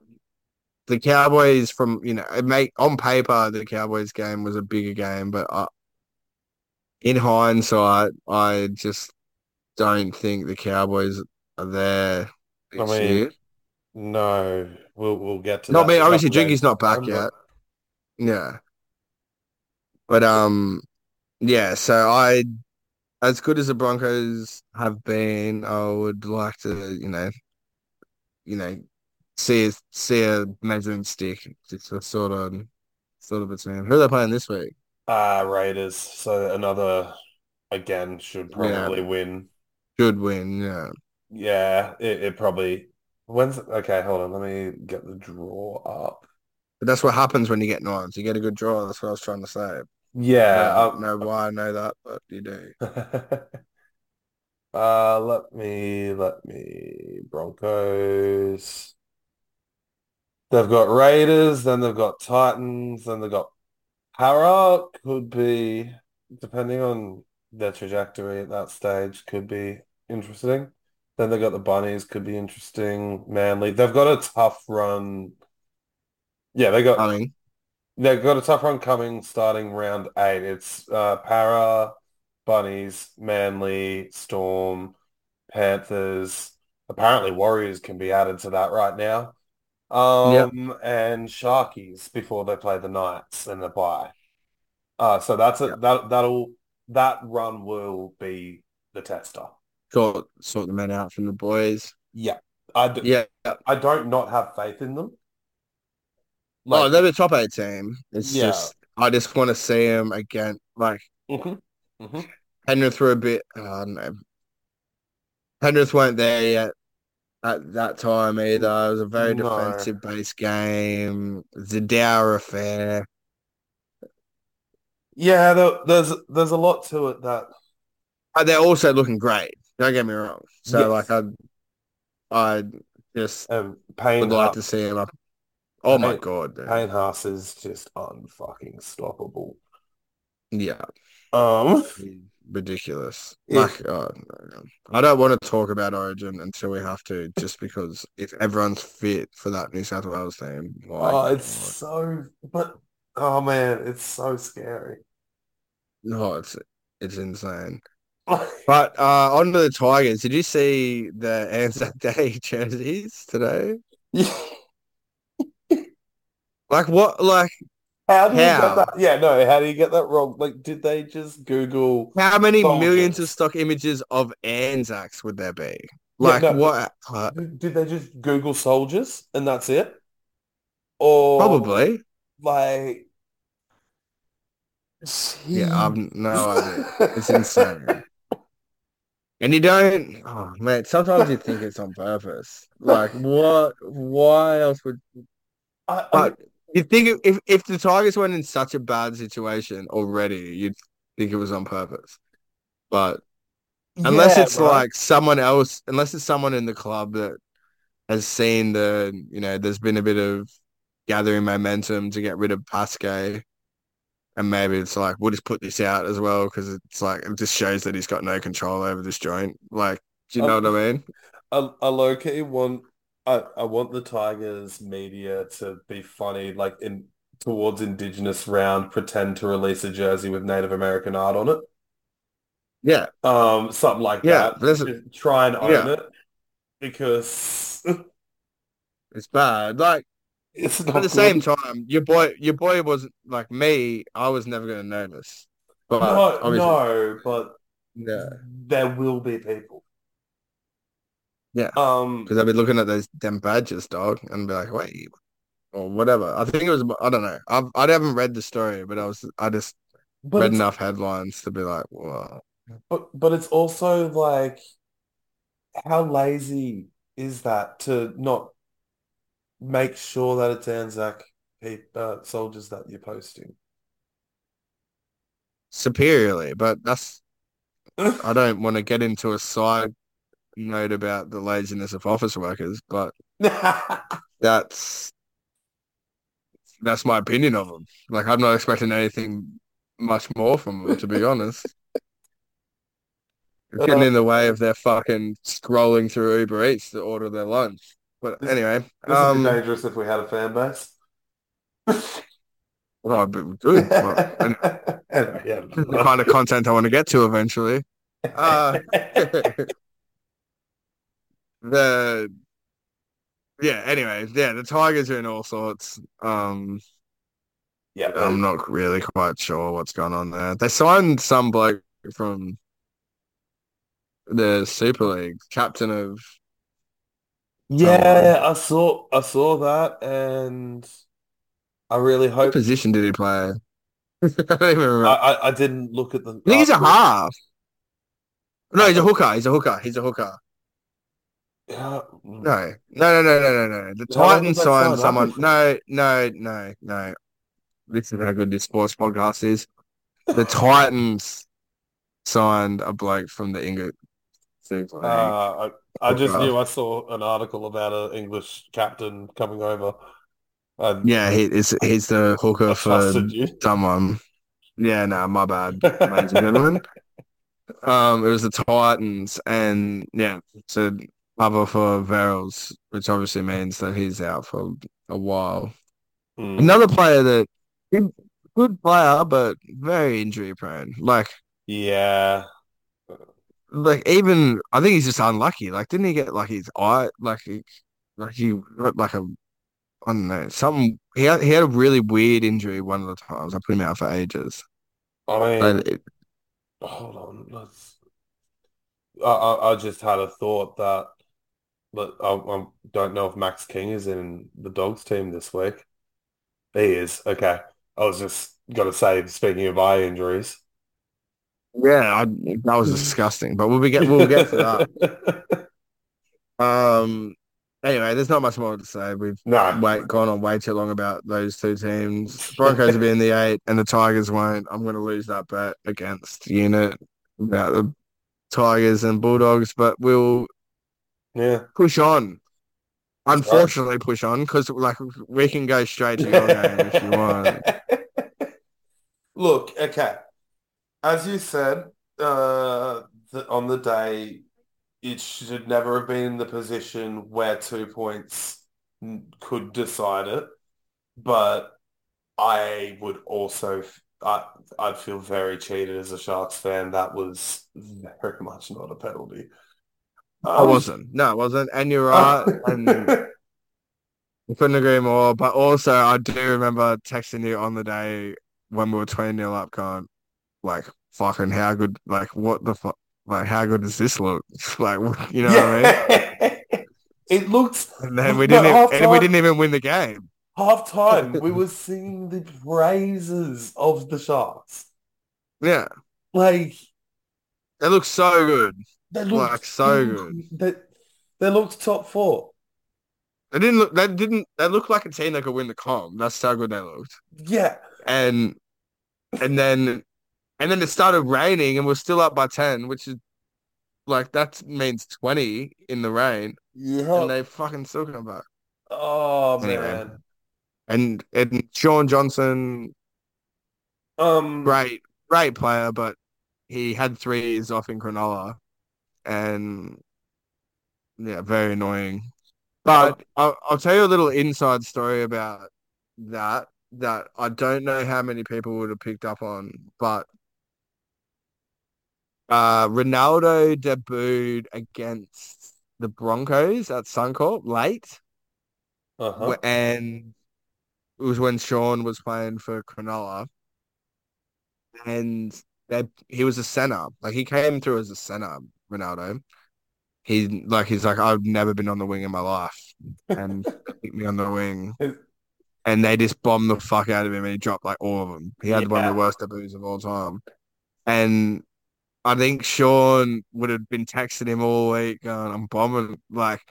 the Cowboys from you know it make on paper the Cowboys game was a bigger game, but I, in hindsight, I just don't think the Cowboys are there I mean, year. no, we'll we'll get to Not me. Obviously, Jinky's not back but yet. Yeah, but um, yeah. So I, as good as the Broncos have been, I would like to, you know, you know, see a, see a measuring stick, just a sort of sort of between. Who are they playing this week? uh Raiders. So another again should Yeah, probably win. should win. Yeah, Yeah, it, it probably when's okay, hold on, let me get the draw up. But that's what happens when you get nines. You get a good draw. That's what I was trying to say. Yeah. I don't um, know why I know that, but you do. uh let me let me Broncos. They've got Raiders, then they've got Titans, then they've got Parra could be, depending on their trajectory at that stage, could be interesting. Then they've got the Bunnies, could be interesting. Manly, they've got a tough run. Yeah, they got I mean, they've got a tough run coming starting round eight. It's uh, Parra, Bunnies, Manly, Storm, Panthers. Apparently, Warriors can be added to that right now. yep. Um, and Sharkies before they play the Knights and the bye. Uh, so that's a Yep. that that'll that run will be the tester. Sort sort the men out from the boys. Yeah. I, d Yeah. I don't not have faith in them. Oh, they're the top eight team. It's yeah. just I just want to see them again. Like hmm hmm Penrith were a bit. I don't know. Penrith weren't there yet at that time either. It was a very No. defensive based game. The Dower affair. Yeah, there, there's there's a lot to it that Uh, They're also looking great. Don't get me wrong. So Yes. like I, I just um would like Haas, to see him up. Oh my god, dude. Payne Haas is just unfucking stoppable. Yeah, Um, ridiculous. Yeah. Like, oh, no. I don't want to talk about Origin until we have to, just because if everyone's fit for that New South Wales team, my oh, it's so but oh man, it's so scary. no, it's it's insane. But uh, on to the Tigers. Did you see the Anzac Day jerseys today? Like what? Like How do you How? get that? Yeah, no, how do you get that wrong? Like, did they just Google? how many Soldiers. millions of stock images of Anzacs would there be? Yeah, Like no. what? uh, Did they just Google soldiers and that's it? Or probably. like, Yeah, I've no idea. It's insane. And you don't, oh man, sometimes you think it's on purpose. Like what, why else would, I, I, but you think if, if the Tigers weren't in such a bad situation already, you'd think it was on purpose. But unless yeah, it's like someone else, unless it's someone in the club that has seen the, you know, there's been a bit of gathering momentum to get rid of Pasquet. And maybe it's like, we'll just put this out as well because it's like, it just shows that he's got no control over this joint. Like, do you know Um, what I mean? I, I low key want I, I want the Tigers media to be funny, like in towards Indigenous round, pretend to release a jersey with Native American art on it. Yeah. Um, something like Yeah, that. Just try and own Yeah. it because It's bad. Like, it's at the same time, your boy, your boy wasn't like me. I was never going to notice. But No, obviously, no, but yeah, there will be people. Yeah. Um, because I'd be looking at those damn badges, dog, and be like, wait, or whatever. I think it was. I don't know. I've I haven't read the story, but I was. I just read enough headlines to be like, wow. but but it's also like, how lazy is that to not make sure that it's Anzac uh, soldiers that you're posting? superiorly, but that's I don't want to get into a side note about the laziness of office workers, but that's that's my opinion of them. Like I'm not expecting anything much more from them, to be honest. It's getting in the way of their fucking scrolling through Uber Eats to order their lunch. But This- anyway, This would be um, dangerous if we had a fan base. well, but good. Well, and yeah. the kind of content I want to get to eventually. Uh, the yeah. Anyway, yeah. The Tigers are in all sorts. Um, yeah, I'm not really quite sure what's going on there. They signed some bloke from the Super League, captain of. yeah, I saw I saw that, and I really What hope position did he play? I don't even remember. I, I didn't look at the. I think he's a half. No, he's a hooker. He's a hooker. He's a hooker. Yeah. No, no, no, no, no, no, no. The long Titans did they sign signed someone. No, no, no, no. This is how good this sports podcast is. The Titans signed a bloke from the Super Uh, I, I just knew I saw an article about an English captain coming over. I, Yeah, he is. He's the hooker I for someone. Yeah, no, my bad, ladies and gentlemen. Um, it was the Titans, and yeah, to cover for Verrills, which obviously means that he's out for a while. Hmm. Another player that good, player, but very injury prone. Like, Yeah. like even I think he's just unlucky. Like, didn't he get like his eye, like he, like he got like a, I don't know, something. He had he had a really weird injury one of the times. I put him out for ages. I mean, it, hold on. Let's. I, I I just had a thought that, but I, I don't know if Max King is in the Dogs team this week. He is. Okay. I was just gonna say, speaking of eye injuries. yeah, I, that was disgusting. But we'll be get we'll get to that. Um. Anyway, there's not much more to say. We've No. wait gone on way too long about those two teams. Broncos will be in the eight, and the Tigers won't. I'm going to lose that bet against Unit about the Tigers and Bulldogs, but we'll Yeah. push on. right. Unfortunately, push on because like we can go straight to your game if you want. Look, okay. As you said, uh, the, on the day, it should never have been in the position where two points could decide it. But I would also, I I'd feel very cheated as a Sharks fan. That was very much not a penalty. I Um, wasn't. No, it wasn't. And you're right. And I couldn't agree more. But also, I do remember texting you on the day when we were 20 nil up, going, like, fucking how good, like, what the fuck, like, how good does this look? like, you know what I mean? It looked, And then we didn't, even, and we didn't even win the game. half time, we were singing the praises of the Sharks. Yeah, Like it looks so good. They looked Like, so good. They, they looked top four. They didn't look. They didn't. They looked like a team that could win the comp. That's how good they looked. Yeah. And and then and then it started raining, and we're still up by ten, which is like that means twenty in the rain, Yeah. and they fucking still come back. Oh Anyway. man. And and Shaun Johnson, Um great, great player, but he had three years off in Cronulla, and yeah, very annoying. But I'll, I'll tell you a little inside story about that that I don't know how many people would have picked up on, but uh, Ronaldo debuted against the Broncos at Suncorp late, uh-huh. and it was when Shaun was playing for Cronulla, and they, he was a center. Like he came through as a center, Ronaldo. He like he's like I've never been on the wing in my life, and kicked me on the wing, and they just bombed the fuck out of him, and he dropped like all of them. He had one of the worst debuts of all time, and I think Shaun would have been texting him all week, going, "I'm bombing." Like,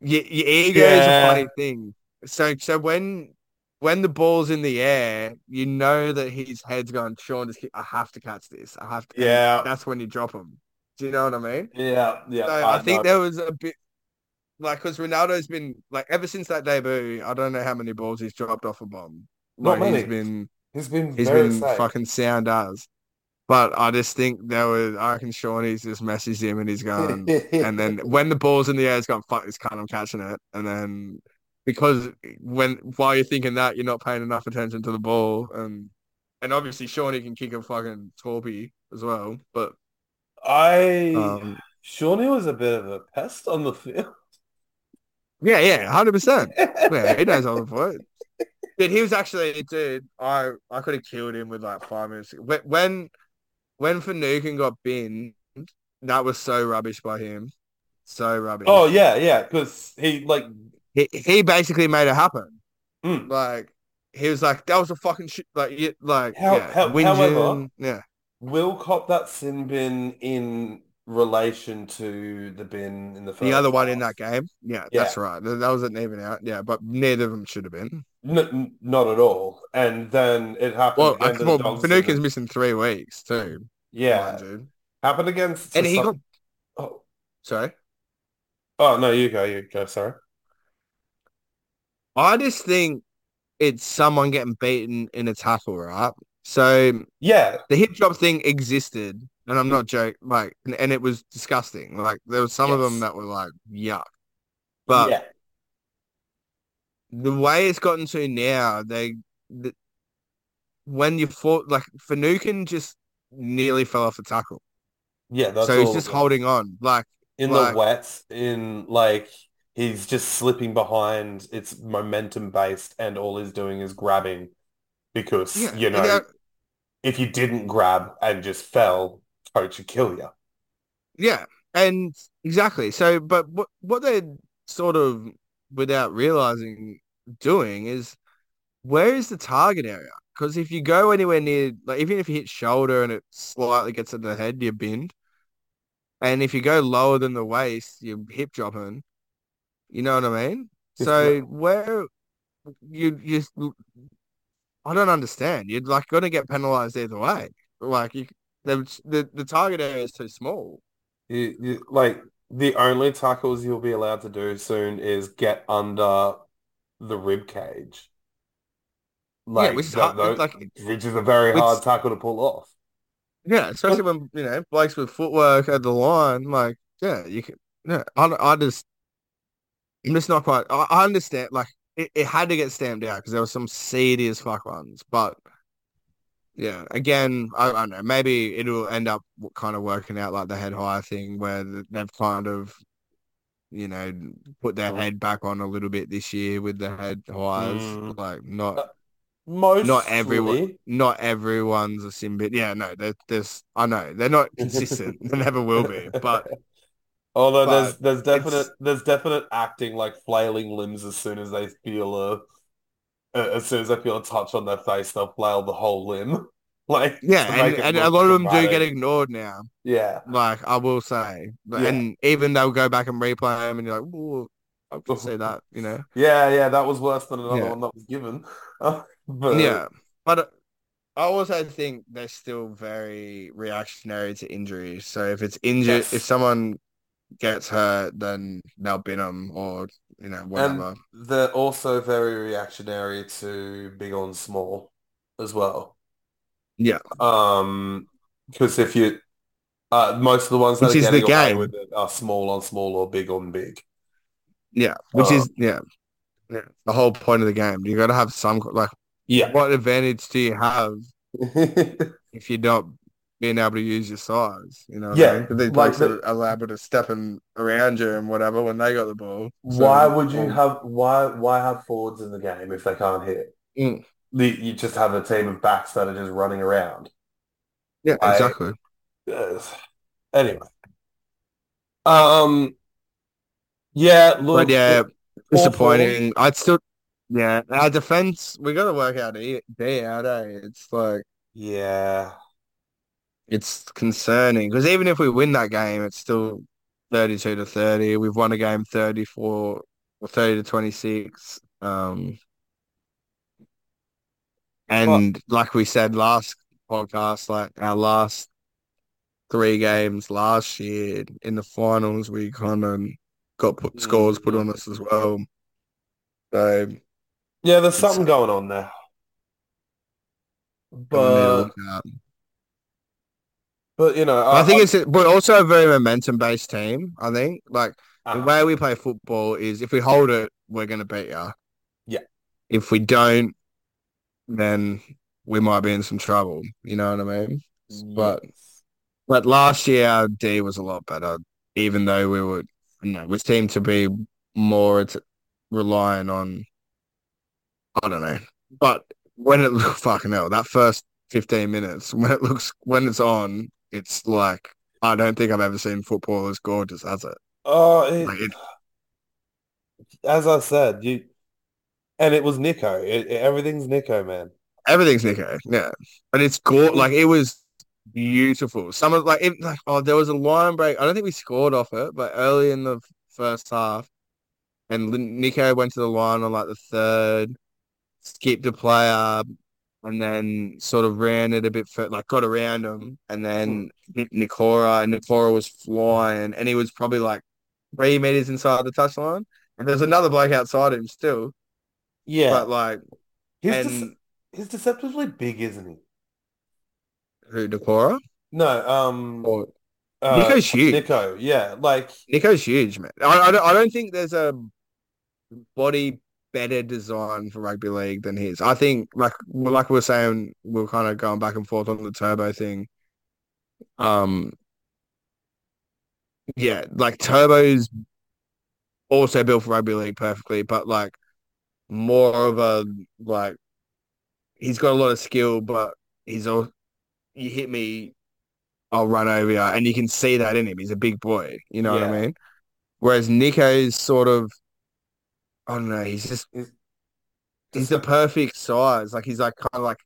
your, your ego is a Yeah. funny thing. So, so when when the ball's in the air, you know that his head's gone. "Shaun, just keep, I have to catch this. I have to." Yeah. that's when you drop him. Do you know what I mean? Yeah, yeah. So I, think there was a bit like because Ronaldo's been like ever since that debut. I don't know how many balls he's dropped off a bomb. Not Like, many. He's been he's been he's very been safe. fucking sound as. But I just think there was I reckon Shawnee's just messaged him and he's gone. and then when the ball's in the air, he's gone fuck this cunt, I'm catching it. And then because when while you're thinking that, you're not paying enough attention to the ball, and and obviously Shawnee can kick a fucking torpy as well. But I um, Shawnee was a bit of a pest on the field. yeah, yeah, hundred percent. Yeah, he knows all the point. Dude, he was actually, dude. I I could have killed him with like five minutes. When when when Finucane got binned, that was so rubbish by him. So rubbish. Oh yeah, yeah, because he like he he basically made it happen. mm, Like he was like, that was a fucking shit. Like you, like How- yeah, how- however- yeah, will cop that sin bin in relation to the bin in the first The other one in that game, yeah, Yeah. that's right. That wasn't even out, yeah, but neither of them should have been. N- not at all. And then it happened Well, I, against well, missing three weeks too, Yeah, happened against. and he got Oh, sorry. oh no, you go, you go. Sorry. I just think it's someone getting beaten in a tackle, right? So Yeah, the hip drop thing existed, and I'm not joking. Like, and, and it was disgusting. Like, there was some of them that were like yuck, but yeah, the way it's gotten to now, they the, when you fought like Finucane just nearly fell off the tackle, yeah. That's so he's all just was. holding on. Like, in like- the wet, in like he's just slipping behind. It's momentum based, and all he's doing is grabbing because yeah, you know if you didn't grab and just fell, coach would kill you. Yeah, and exactly. So, but what what they're sort of without realizing doing is where is the target area? Because if you go anywhere near, like even if you hit shoulder and it slightly gets to the head, you bend. And if you go lower than the waist, you're hip dropping. You know what I mean? So where you you I don't understand. You're like going to get penalized either way. Like you, the the, the target area is too small. You, you, like the only tackles you'll be allowed to do soon is get under the rib cage. Like, which is hard- like- which is a very hard tackle to pull off. Yeah, especially when you know blokes with footwork at the line, like yeah, you can. Yeah, I, I just, I'm just not quite. I, I understand, like it, it had to get stamped out because there were some seedy as fuck ones, but yeah, again, I, I don't know. Maybe it'll end up kind of working out like the head high thing, where they've kind of, you know, put their head back on a little bit this year with the head highs, Mm. like not Mostly, not everyone, not everyone's a sim bit. Yeah, no, there, there's, I know they're not consistent. they never will be. But Although there's but there's definite it's- there's definite acting like flailing limbs as soon as they feel a as soon as they feel a touch on their face, they'll flail the whole limb. Like yeah, and, and a lot of them do get ignored now. Yeah. Like I will say, Yeah. and even they'll go back and replay them, and you're like, "Ooh, I can say that," you know. Yeah, yeah, that was worse than another Yeah. one that was given. but yeah, but uh, I also think they're still very reactionary to injuries. So if it's injured, Yes. if someone gets hurt, then they'll bin or you know whatever. And they're also very reactionary to big on small as well. Yeah. Um, because if you, uh, most of the ones that Which are is the getting away game. with it are small on small or big on big. Yeah, which Uh, is yeah, yeah, the whole point of the game. You got to have some like, Yeah. what advantage do you have if you're not being able to use your size? You know, I Yeah, mean? 'Cause these like the- are allowed to step in around you and whatever when they got the ball. So- Why would you have why why have forwards in the game if they can't hit? Mm. The, you just have a team of backs that are just running around. Yeah, I- exactly. Anyway. Um yeah, look But yeah, disappointing. I'd still, yeah, our defense. We got to work out day out. Eh? It's like Yeah. It's concerning because even if we win that game, it's still thirty-two to thirty. We've won a game thirty-four or thirty to twenty-six. Um, and like we said last podcast, like our last three games last year in the finals, we kind of got put scores put on us as well. So Yeah, there's something going on there. But. But you know, I think it's but also a very momentum based team. I think like the uh, way we play football is if we hold it, we're going to beat you. Yeah. If we don't, then we might be in some trouble. You know what I mean? But yes. but last year our D was a lot better, even though we were you know we seemed to be more t- relying on I don't know. But when it look fucking hell, that first fifteen minutes when it looks when it's on, it's like I don't think I've ever seen football as gorgeous as it. Oh, it- Like it as I said, you and it was Nicho. It, everything's Nicho, man. Everything's Nicho, yeah. But it's gore like it was beautiful. Some of like, it, like oh, there was a line break. I don't think we scored off it, but early in the first half, and Nicho went to the line on like the third, skipped a player, and then sort of ran it a bit, for, like got around him, and then hit Nikora, and Nikora was flying, and he was probably like three meters inside the touchline, and there's another bloke outside him still. Yeah, but like, he's and, he's deceptively big, isn't he? Who Nikora? No, um, or, uh, Nicho's huge. Nicho, yeah, like Nicho's huge, man. I, I don't, I don't think there's a body better design for rugby league than his. I think, like like we were saying, we are kind of going back and forth on the turbo thing. Um, yeah, like turbo's also built for rugby league perfectly, but like more of a like he's got a lot of skill, but he's all you hit me, I'll run over you, and you can see that in him. He's a big boy, you know yeah. what I mean? Whereas Nicho's sort of I don't know. He's just he's, he's the perfect size. Like he's like kind of like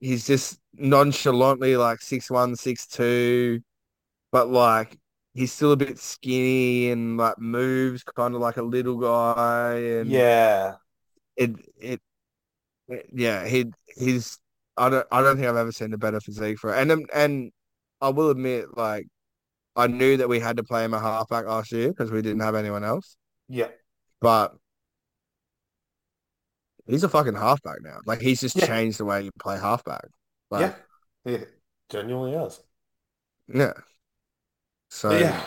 he's just nonchalantly like six one, six two, but like he's still a bit skinny and like moves kind of like a little guy. And yeah, it it, it yeah he he's I don't I don't think I've ever seen a better physique for it. And um, and I will admit like I knew that we had to play him a halfback last year because we didn't have anyone else. Yeah. But he's a fucking halfback now. Like he's just yeah. changed the way you play halfback. Like, yeah, he genuinely has. Yeah. So but yeah.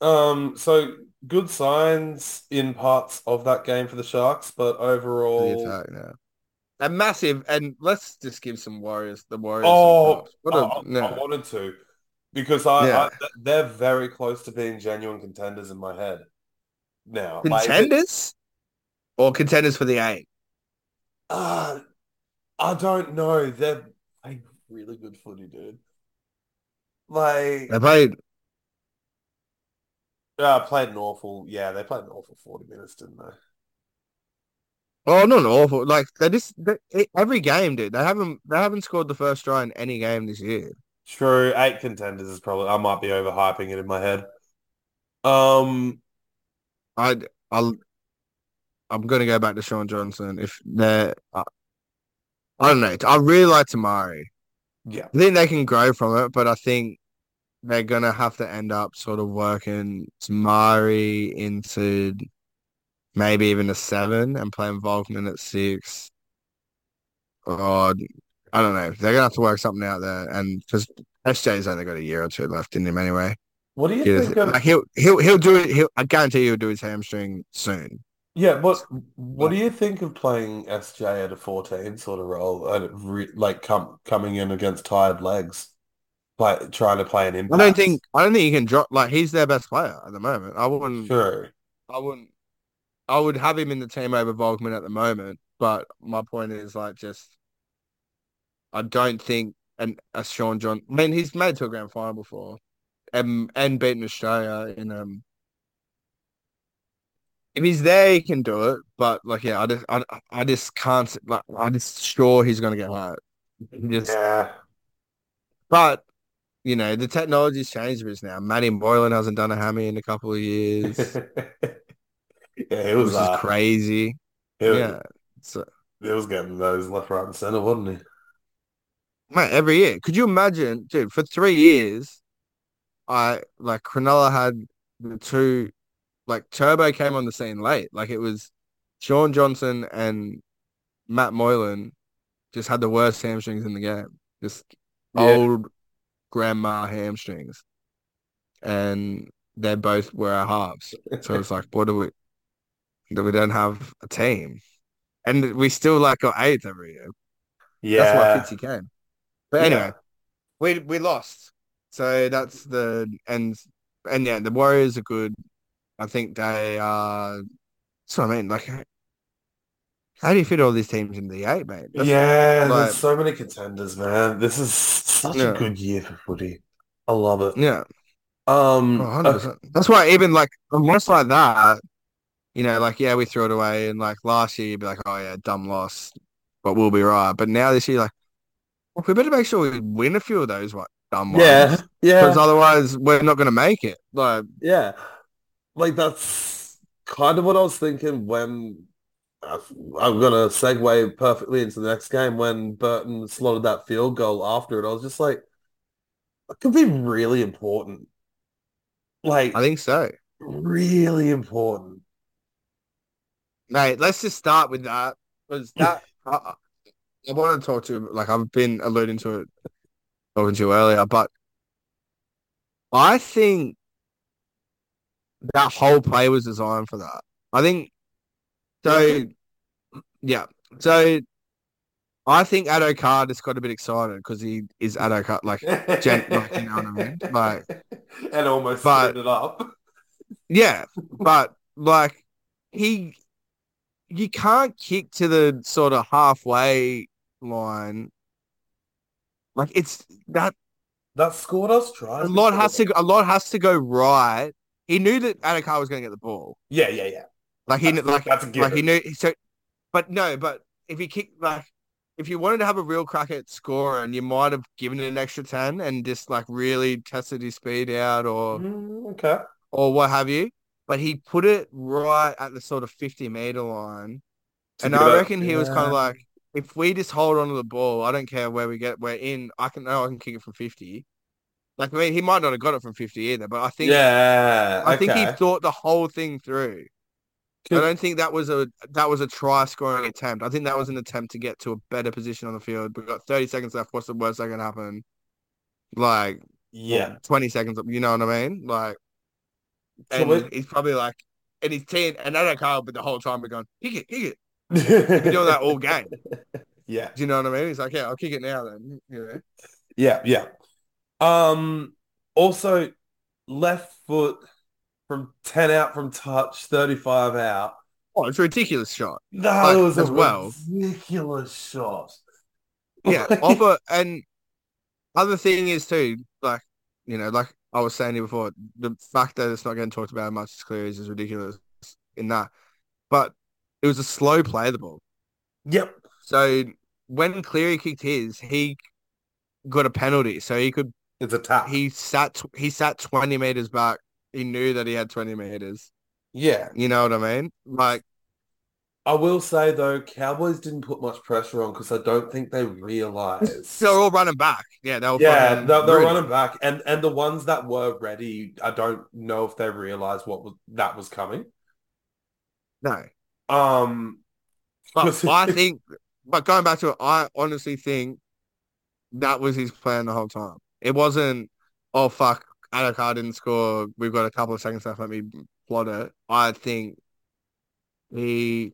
Um. So good signs in parts of that game for the Sharks, but overall, attack, yeah. A massive, and let's just give some Warriors the Warriors. Oh, I, I, wanted to because I, yeah. I, they're very close to being genuine contenders in my head now. Contenders like, or contenders for the eight? Uh, I don't know. They're playing really good footy, dude. Like they played. Uh, played an awful. Yeah, they played an awful forty minutes, didn't they? Oh, not awful. Like they just they, every game, dude. They haven't they haven't scored the first try in any game this year. True, eight contenders is probably. I might be overhyping it in my head. Um, I I'll I'm going to go back to Shaun Johnson. If they're, uh, I don't know. I really like Te Maire. Yeah. I think they can grow from it, but I think they're going to have to end up sort of working Te Maire into maybe even a seven and playing Volkman at six. Or, I don't know. They're going to have to work something out there. And because SJ's only got a year or two left in him anyway. What do you think? Of... Like he'll he'll he'll do it. He'll, I guarantee he'll do his hamstring soon. Yeah, what what do you think of playing SJ at a 14 sort of role and re, like come coming in against tired legs, like trying to play an impact? I don't think I don't think he can drop like he's their best player at the moment. I wouldn't True. I wouldn't I would have him in the team over Volkman at the moment, but my point is like just I don't think and a Shaun John I mean he's made to a grand final before and and beaten Australia in um if he's there, he can do it. But like, yeah, I just, I, I just can't. Like, I'm just sure he's gonna get hurt. Just, yeah. But you know, the technology's changed a bit now. Matty Moylan hasn't done a hammy in a couple of years. yeah, it was uh, crazy. It yeah, so it was getting those left, right, and center, wasn't he? Mate, every year. Could you imagine, dude? For three years, I like Cronulla had the two like Turbo came on the scene late. Like it was Shaun Johnson and Matt Moylan just had the worst hamstrings in the game. Just yeah. old grandma hamstrings. And they both were our halves. So it's like, what do we that we don't have a team? And we still like got eighth every year. Yeah. That's why Fitzy came. But anyway, yeah. we we lost. So that's the and and yeah, the Warriors are good. I think they are. So I mean, like, how do you fit all these teams in the eight, mate? That's yeah, like, there's so many contenders, man. This is such yeah. a good year for footy. I love it. Yeah. Um, oh, that's why even like almost like that, you know, like yeah, we threw it away, and like last year you'd be like, oh yeah, dumb loss, but we'll be right. But now this year, like, well, we better make sure we win a few of those. What dumb ones. Yeah, yeah, Because otherwise, we're not going to make it. Like, yeah. Like that's kind of what I was thinking when uh, I'm gonna segue perfectly into the next game when Burton slotted that field goal after it. I was just like, it could be really important. Like, I think so. really important. Mate, let's just start with that. Because that, I, I want to talk to, You, like, I've been alluding to it, talking to you earlier, but I think that whole play was designed for that. I think, so, yeah. So, I think Addo just got a bit excited because he is Addo like, gen, like, you know what I mean? Like, and almost But- it up. yeah, but, like, he, you can't kick to the sort of halfway line. Like, it's that That scored us tries. a lot has to a lot has to go right. He knew that Addo-Carr was going to get the ball. Yeah, yeah, yeah. Like he That's- like that's like he knew so, but no, but if he kicked like if you wanted to have a real crack at scoring, you might have given it an extra ten and just like really tested his speed out or Mm, okay. or what have you. But he put it right at the sort of fifty meter line, To and I reckon he was kind of like, if we just hold on to the ball, I don't care where we get. We're in. I can know I can kick it from fifty. Like I mean, he might not have got it from fifty either, but I think yeah, I think he thought the whole thing through. I don't think that was a that was a try scoring attempt. I think that was an attempt to get to a better position on the field. We've got 30 seconds left. What's the worst that can happen? Like Yeah. 20 seconds, you know what I mean? Like and we- he's probably like and he's team and I don't care, but the whole time we're going, kick it, kick it. You're doing that all game. Yeah. Do you know what I mean? He's like, Yeah, I'll kick it now then. You know? Yeah, yeah. Um also left foot from 10 out from touch, 35 out. Oh, it's a ridiculous shot. That Like, was a well. ridiculous shot. Yeah. Offer and other thing is too, like, you know, like I was saying before, the fact that it's not getting talked about much as clear is ridiculous in that. But it was a slow play the ball. Yep. So when Cleary kicked his, he got a penalty. So he could It's a tap. he sat he sat 20 meters back. He knew that he had 20 meters. yeah. You know what I mean? Like I will say though, Cowboys didn't put much pressure on because I don't think they realized. they're all running back. Yeah, they were yeah, they're, they're running back, and and the ones that were ready, I don't know if they realized what was that was coming. No. Um, But I think, but going back to it, I honestly think that was his plan the whole time. It wasn't, oh fuck, Addo-Carr didn't score. We've got a couple of seconds left. Let me plot it. I think he,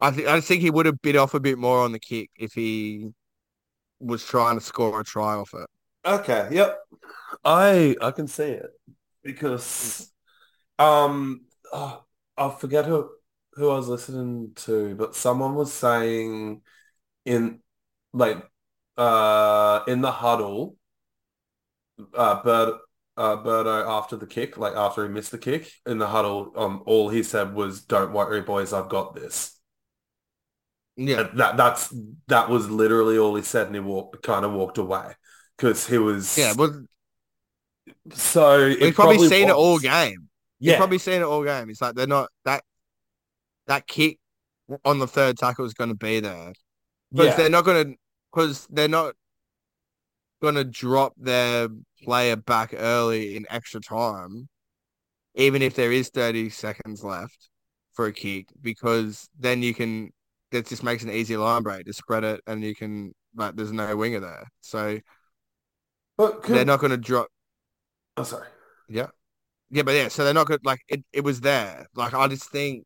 I think, I think he would have bit off a bit more on the kick if he was trying to score a try off it. Okay, yep. I I can see it because um oh, I forget who who I was listening to, but someone was saying in like uh in the huddle uh Bird uh Birdo after the kick, like after he missed the kick in the huddle, um all he said was don't worry boys, I've got this. Yeah, And That that's that was literally all he said and he walked kind of walked away because he was yeah. But so we've probably, probably seen it all game. Yeah, You've probably seen it all game. It's like they're not that that kick on the third tackle is going to be there. Because yeah, they're not gonna because they're not gonna drop their player back early in extra time, even if there is 30 seconds left for a kick, because then you can that just makes an easy line break to spread it and you can like there's no winger there. So but could, they're not gonna drop I'm Oh, sorry. yeah. Yeah, but yeah, so they're not good like it, it was there. Like I just think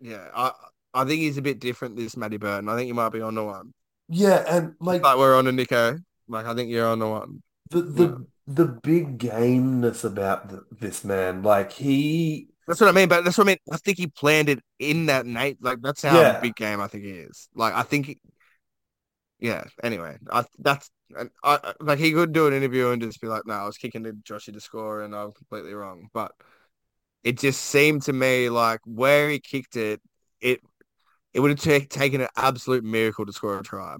yeah, I I think he's a bit different this Matty Burton. I think you might be on the one. Yeah, and like Like we're on a Nico. Like I think you're on the one. the the the big gameness about th this man, like he, That's what I mean. But that's what I mean. I think he planned it in that night. Like that's how Yeah. big game I think he is. Like I think. He, yeah. Anyway, I that's I I- like he could do an interview and just be like, "No, I was kicking to Joshy to score and I'm completely wrong." But it just seemed to me like where he kicked it, it it would have ta- taken an absolute miracle to score a try.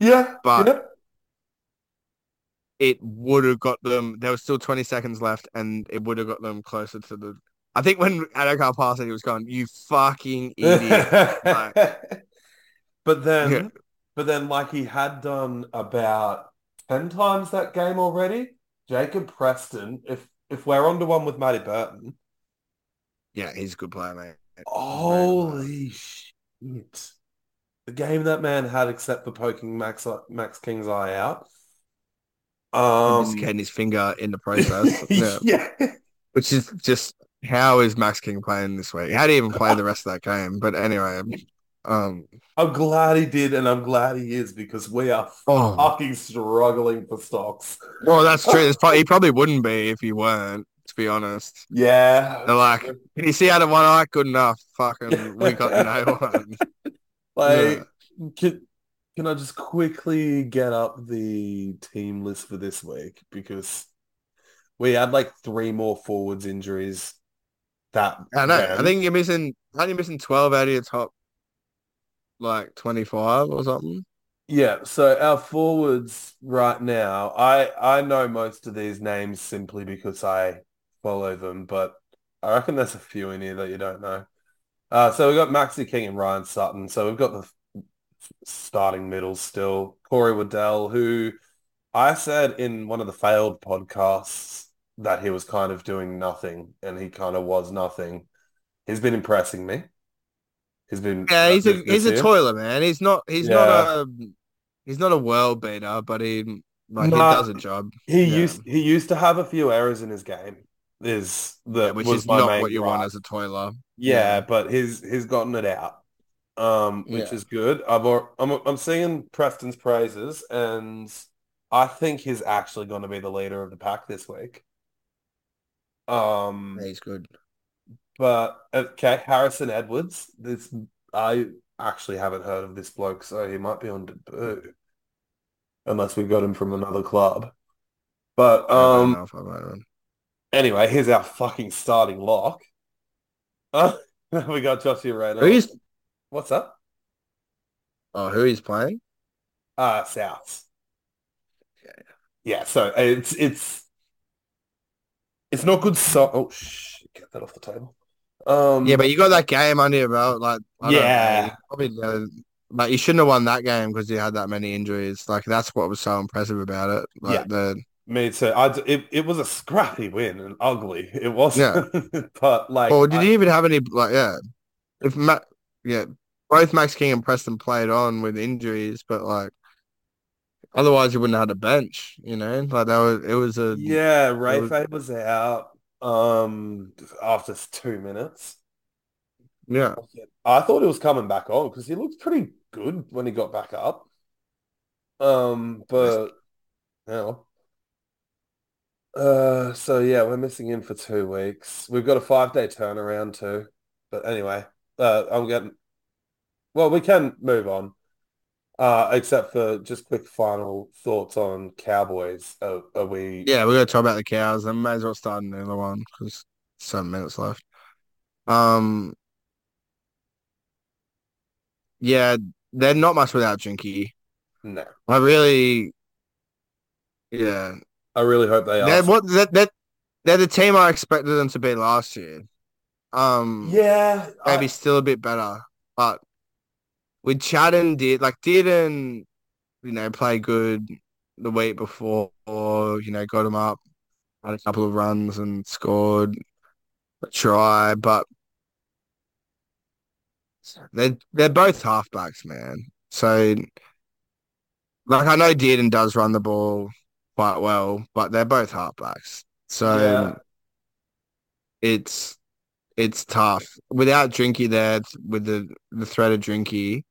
yeah, But- yeah, it would have got them. There was still 20 seconds left, and it would have got them closer to the. I think when Addo-Carr passed it, he was going, "You fucking idiot!" like, but then, Yeah. but then, like he had done about ten times that game already. Jacob Preston, if if we're on to one with Matty Burton, yeah, he's a good player, mate. holy shit! The game that man had, except for poking Max Max King's eye out. Um, Um, getting his finger in the process, yeah. yeah. which is just how is Max King playing this week? How do you even play the rest of that game? But anyway, um, I'm glad he did, and I'm glad he is because we are oh, fucking struggling for stocks. well, that's true. Probably, he probably wouldn't be if he weren't. To be honest, Yeah. they're like, can you see out of one eye? Good enough. Fucking, we got no one. Like, can, can I just quickly get up the team list for this week? Because we had like three more forwards injuries that I know. I think you're missing. Aren't you missing twelve out of your top, like twenty five or something? Yeah, so our forwards right now, I I know most of these names simply because I follow them, but I reckon there's a few in here that you don't know. Uh, so we've got Maxi King and Ryan Sutton. So we've got the starting middle still. Corey Waddell, who I said in one of the failed podcasts that he was kind of doing nothing, and he kind of was nothing. He's been impressing me. He's been Yeah, he's a he's this a year. toiler, man. He's not he's not a he's not a world beater, but he like Nah. he does a job. He Yeah. used he used to have a few errors in his game. Is the Yeah, which is not what you want as a toiler. Yeah, Yeah. but he's he's gotten it out, um, which Yeah. is good. I've, I'm I'm singing Preston's praises, and I think he's actually going to be the leader of the pack this week. Um, Yeah, he's good. but okay, Harrison Edwards. This I actually haven't heard of this bloke, so he might be on debut, unless we got him from another club. But um. know if I've heard of him. Anyway, here's our fucking starting lock. Uh, we got Joshua Who Reynolds. What's up? oh who he's playing? Uh, South. Yeah. Yeah, so it's it's it's not good. So oh shit, get that off the table. Um, Yeah, but you got that game under your belt. Like I don't know, Yeah. probably uh, like you shouldn't have won that game because you had that many injuries. Like that's what was so impressive about it. Like Yeah. the me too. I d- it it was a scrappy win and ugly. It was, yeah. but like, Or did I- you even have any like yeah? If Matt yeah, both Max King and Preston played on with injuries, but like otherwise you wouldn't have had a bench, you know? Like that was it was a yeah, Ray was- Fay was out um after two minutes. yeah. I thought he was coming back on because he looked pretty good when he got back up. Um, but yeah. Uh, so yeah, we're missing him for two weeks. We've got a five day turnaround too. But anyway, uh, I'm getting. Well, we can move on. Uh, except for just quick final thoughts on Cowboys. Are, are we? Yeah, we're gonna talk about the cows. I may as well start another one because seven minutes left. Um yeah, they're not much without Jinky. No. I really yeah. I really hope they They're what they're, they're, they're the team I expected them to be last year. Um Yeah, I- maybe still a bit better. But with Chad and did like didn't you know play good the week before or you know got him up had a couple of runs and scored a try but they're they're both halfbacks man. So like I know Dearden does run the ball quite well but they're both halfbacks. So Yeah. it's it's tough. Without Drinky there with the the threat of Drinky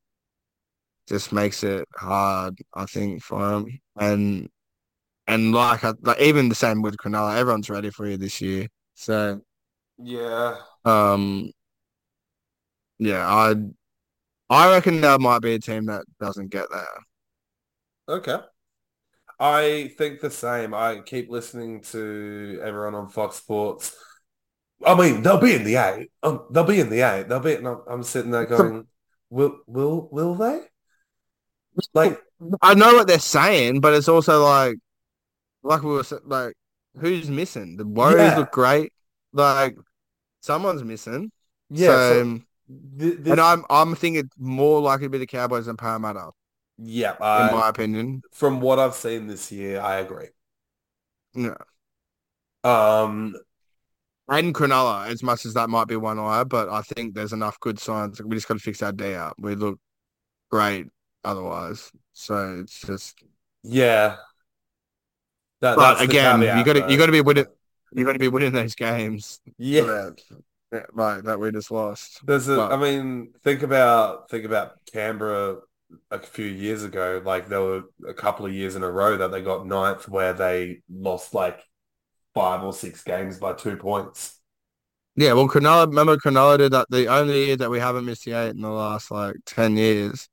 just makes it hard I think for him and and like I, like even the same with Cronulla everyone's ready for you this year so yeah. um yeah I I reckon that might be a team that doesn't get there Okay. I think the same. I keep listening to everyone on Fox Sports. I mean, they'll be in the eight. Um, they'll be in the eight. They'll be. And I'm, I'm sitting there going, "Will, will, will they?" Like, I know what they're saying but it's also like like we were sa- like, who's missing? The Warriors Yeah. look great. Like someone's missing. Yeah, So, so th- this, and I'm I'm thinking more likely to be the Cowboys than Parramatta, yeah, in my opinion. from what I've seen this year, I agree. Yeah. Um, And Cronulla, as much as that might be one eye, but I think there's enough good signs. We just got to fix our D out. We look great otherwise. So it's just yeah. That, But again, you gotta- you gotta be winning- you got to be winning those games. Yeah. that, like that we just lost. There's a, But- I mean, think about think about Canberra a few years ago. Like there were a couple of years in a row that they got ninth where they lost like five or six games by two points. Yeah, well, Cronulla, remember Cronulla did that. The only year that we haven't missed the eight in the last like ten years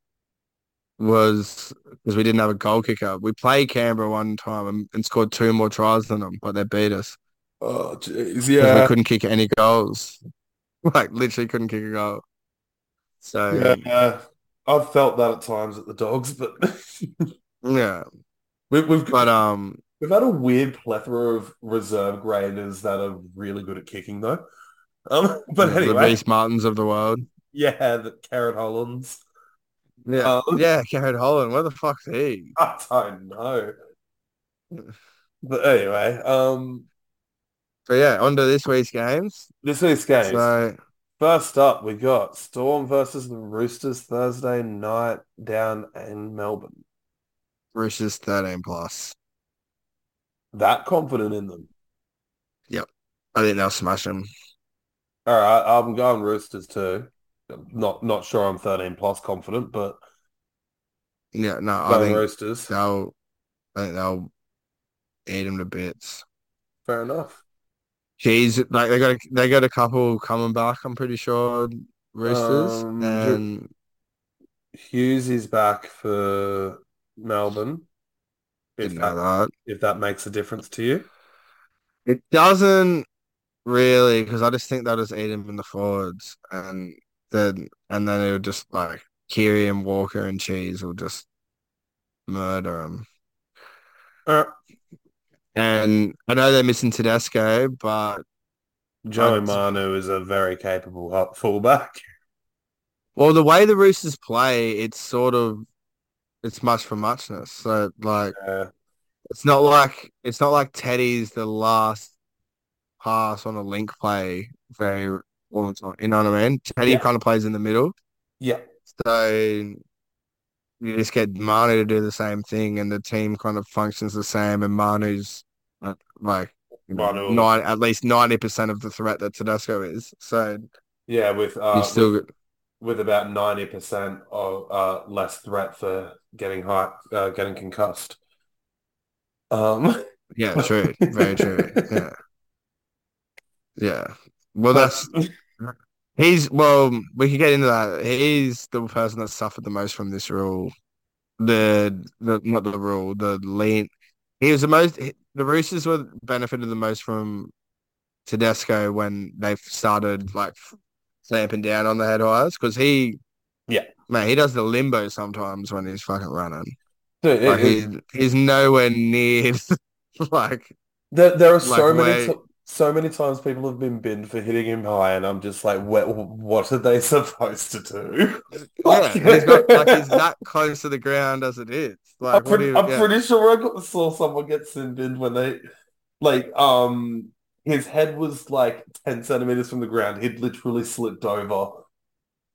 was because we didn't have a goal kicker. We played Canberra one time and, and scored two more tries than them, but they beat us Oh, jeez, because we couldn't kick any goals. Like literally couldn't kick a goal. So Yeah, I've felt that at times at the Dogs, but yeah, we've we've but um, we've had a weird plethora of reserve graders that are really good at kicking though. Um, but the anyway, Rhyse Martins of the world. yeah, the Garrett Hollands. Yeah, Um, yeah, Garrett Holland. Where the fuck's he? I don't know. But anyway, um, So yeah, on to this week's games. this week's games. So First up, we got Storm versus the Roosters Thursday night down in Melbourne. Roosters thirteen plus. That confident in them. Yep, I think they'll smash them. All right, I'm going Roosters too. Not not sure I'm 13 plus confident, but Yeah, no, I think Roosters. they'll. I think they'll eat them to bits. Fair enough. Jeez, like they got a, they got a couple coming back. I'm pretty sure Roosters Um, and Hughes is back for Melbourne. If that, that. if that makes a difference to you. It doesn't really because I just think they'll just eat him in the forwards and then and then it'll just like Keary and Walker and Cheese will just murder him. Uh, And I know they're missing Tedesco, but Joe Manu is a very capable fullback. well, the way the Roosters play, it's sort of it's much for muchness. So like Uh, it's not like it's not like Teddy's the last pass on a link play very all the time. You know what I mean? Teddy Yeah. kind of plays in the middle. yeah. So you just get Manu to do the same thing, and the team kind of functions the same. And Manu's uh, like Manu- nine, at least ninety percent of the threat that Tedesco is. So Yeah, with uh, you still with, with about 90% of uh, less threat for getting high, uh, getting concussed. Um, yeah, true, very true. Yeah, yeah. Well, that's he's well. We could get into that. He's the person that suffered the most from this rule. The the not the rule. The lean. He was the most. The Roosters were benefited the most from Tedesco when they started like clamping down on the head highs because he, Yeah. man, he does the limbo sometimes when he's fucking running. Dude, Like it- he, he's nowhere near like there, there are so many t- so many times people have been binned for hitting him high, and I'm just like, what, what are they supposed to do? and he's like he's that close to the ground as it is. Like I'm, pretty, you, I'm yeah. pretty sure I got, saw someone get sin binned when they, like, um, his head was like 10 centimeters from the ground. He'd literally slipped over,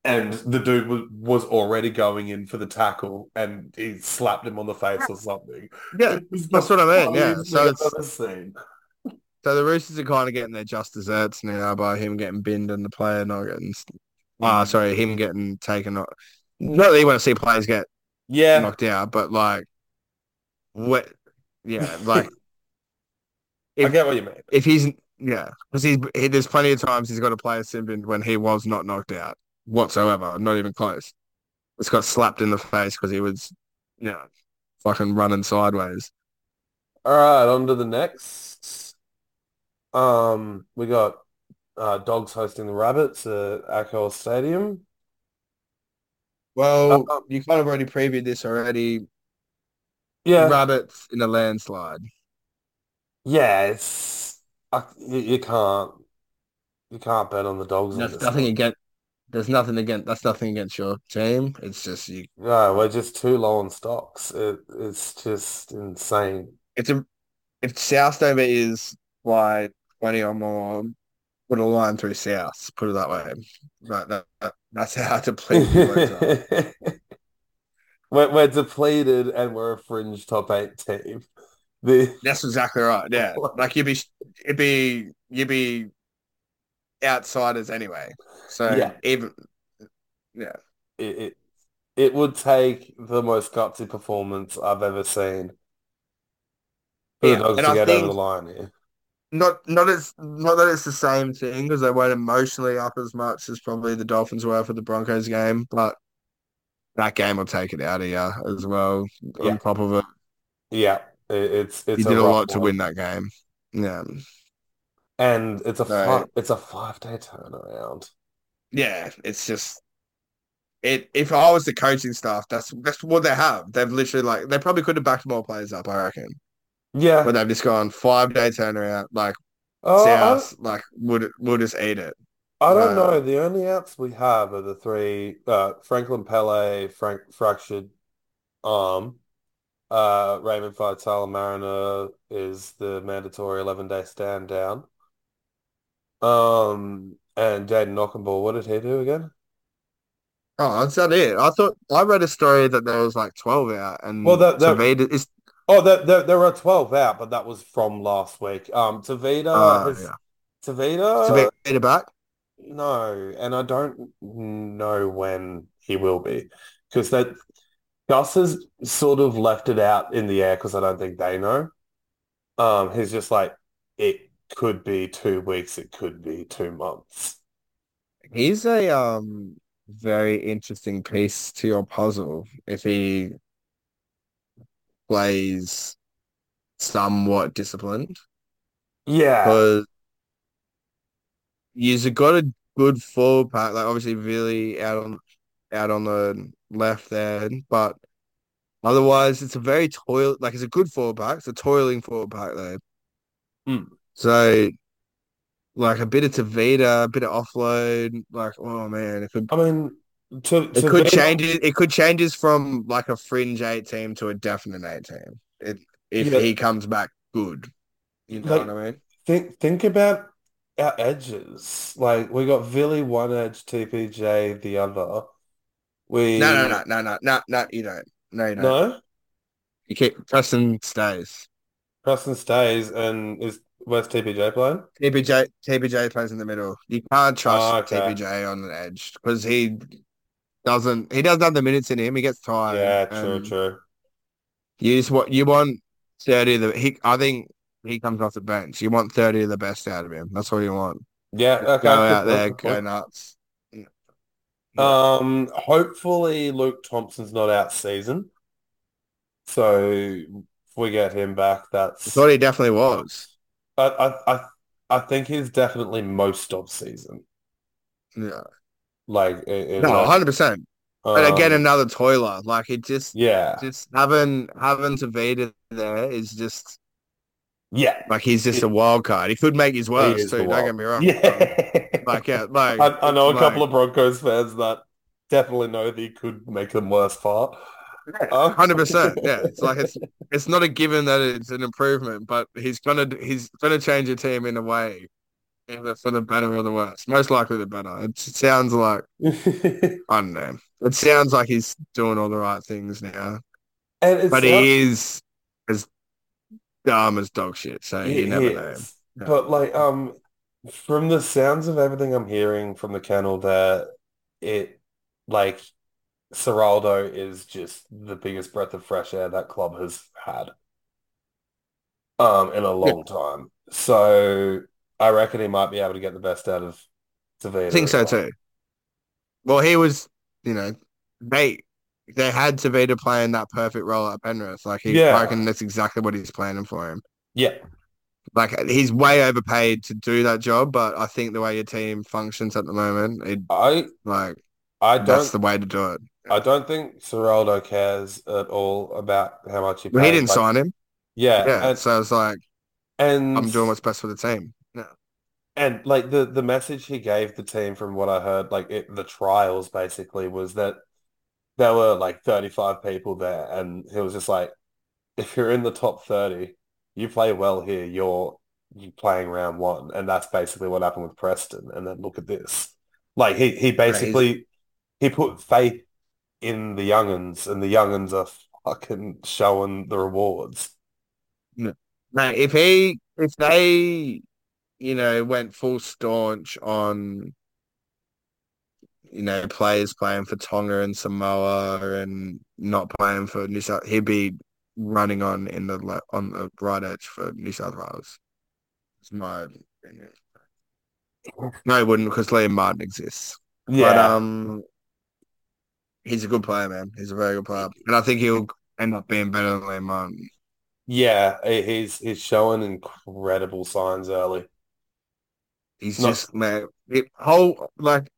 and the dude was, was already going in for the tackle, and he slapped him on the face or something. yeah. That's what I mean, yeah. So it's- I've ever seen. So the Roosters are kind of getting their just desserts now by him getting binned and the player not getting. Ah, sorry, him getting taken off. Not that you want to see players get Yeah, knocked out, but like, what? Yeah, like I if- get what you mean. if he's yeah, because he's he, there's plenty of times he's got a player Simbin when he was not knocked out whatsoever, not even close. It's got slapped in the face because he was, you know, fucking running sideways. All right, on to the next. Um, we got uh, dogs hosting the rabbits at Accor Stadium. Well, uh, um, you kind of already previewed this already. Yeah, rabbits in a landslide. Yeah, it's you, you, can't you can't bet on the dogs. There's nothing against. There's nothing against. That's nothing against your team. It's just you. No, we're just too low on stocks. It, it's just insane. It's a if South Dover is why 20 or more, um, put a line through South, put it that way. but that, that, that's how depleted we're, we're depleted and we're a fringe top eight team. The... That's exactly right. Yeah, like you'd be, it'd be, you'd be outsiders anyway. So yeah. even, yeah, it, it it would take the most gutsy performance I've ever seen for yeah. the dogs to I get think, over the line here not not as not that it's the same thing because they weren't emotionally up as much as probably the Dolphins were for the Broncos game, but that game will take it out of you as well. Yeah, On top of it, yeah, it, it's you it's a did a rough lot to win that game. Yeah. and it's a So five it's a five day turnaround. yeah, it's just it. If I was the coaching staff, that's that's what they have. They've literally like they probably could have backed more players up, I reckon, but Yeah. they've just gone five day turnaround. Like Oh, South, like would we'll just eat it. I don't know. The only outs we have are the three uh Franklin Pele, Frank fractured arm. Uh Raymond Faitala Mariner is the mandatory 11 day stand down. Um and Jayden Okunbor, what did he do again? Oh, that's not it. I thought I read a story that there was like 12 out Well, and that that Tevita is oh, there there there are 12 out, but that was from last week. Um, Tevita uh has yeah. Tevita, Tevita back? no, and I don't know when he will be because that Gus has sort of left it out in the air because I don't think they know. Um, he's just like it could be two weeks, it could be two months. He's a um very interesting piece to your puzzle if he plays somewhat disciplined. Yeah, Because you've got a good forward pack, like obviously really out on out on the left there, but otherwise it's a very toil like it's a good forward pack. It's a toiling forward pack though. Mm. So like a bit of Tevita, a bit of offload, like oh man, it could I mean, to it could change it. It could changes from like a fringe eight team to a definite eight team. It, if yeah, he comes back good, you know like what I mean? think think about our edges. Like we got Villy one edge, TPJ the other. We No, no, no, no, no, no, no. You don't. No, you don't. no, You keep Preston stays. Preston stays and is where's TPJ playing? TPJ TPJ plays in the middle. You can't trust Oh, okay. TPJ on the edge because he doesn't. He doesn't have the minutes in him. He gets tired, Yeah, true, true. you just what you want thirty. Of the he, I think he comes off the bench. You want thirty of the best out of him. That's all you want. Yeah, Go okay, good out there, go nuts. Um, hopefully Luke Thompson's not out season. So if we get him back, I that's thought he definitely was. I I I, I think he's definitely most of season. Yeah. Like No, like 100%. And again, um another toiler. Like it just, yeah. just having having Tevita there is just Yeah. like he's just a wild card. He could make his worst too. Don't get me wrong. Yeah. like yeah, like I, I know a like couple of Broncos fans that definitely know that he could make them worse far. Um, 100%. Yeah, it's like it's it's not a given that it's an improvement, but he's gonna he's gonna change your team in a way, either for the better or the worse. Most likely the better. It sounds like I don't know. It sounds like he's doing all the right things now, but sounds he is as dumb as dog shit. So you never know. Yeah. But like um from the sounds of everything I'm hearing from the kennel there, it like Ciraldo is just the biggest breath of fresh air that club has had um in a Yeah, long time. So I reckon he might be able to get the best out of Tevita. I think so too. Well, he was, you know, they they had Tevita playing that perfect role at Penrith. Like he, I Yeah. reckon that's exactly what he's planning for him. Yeah. Like he's way overpaid to do that job, but I think the way your team functions at the moment, it I like I that's don't the way to do it. I don't think Ciraldo cares at all about how much he Well, he didn't Like sign him. yeah, Yeah, and so it's like And I'm doing what's best for the team. And like the the message he gave the team from what I heard, like it, the trials basically was that there were like 35 people there and he was just like, if you're in the top 30, you play well here, you're you playing round one. And that's basically what happened with Preston. And then look at this. Like he he basically he put faith in the younguns and the younguns are fucking showing the rewards. No, if he if they you know, went full staunch on, you know, players playing for Tonga and Samoa and not playing for New South. He'd be running on in the on the right edge for New South Wales. It's my opinion. No, he wouldn't because Liam Martin exists. Yeah. But um, he's a good player, man. He's a very good player, and I think he'll end up being better than Liam Martin. Yeah, he's he's showing incredible signs early. He's Not... just man, it whole like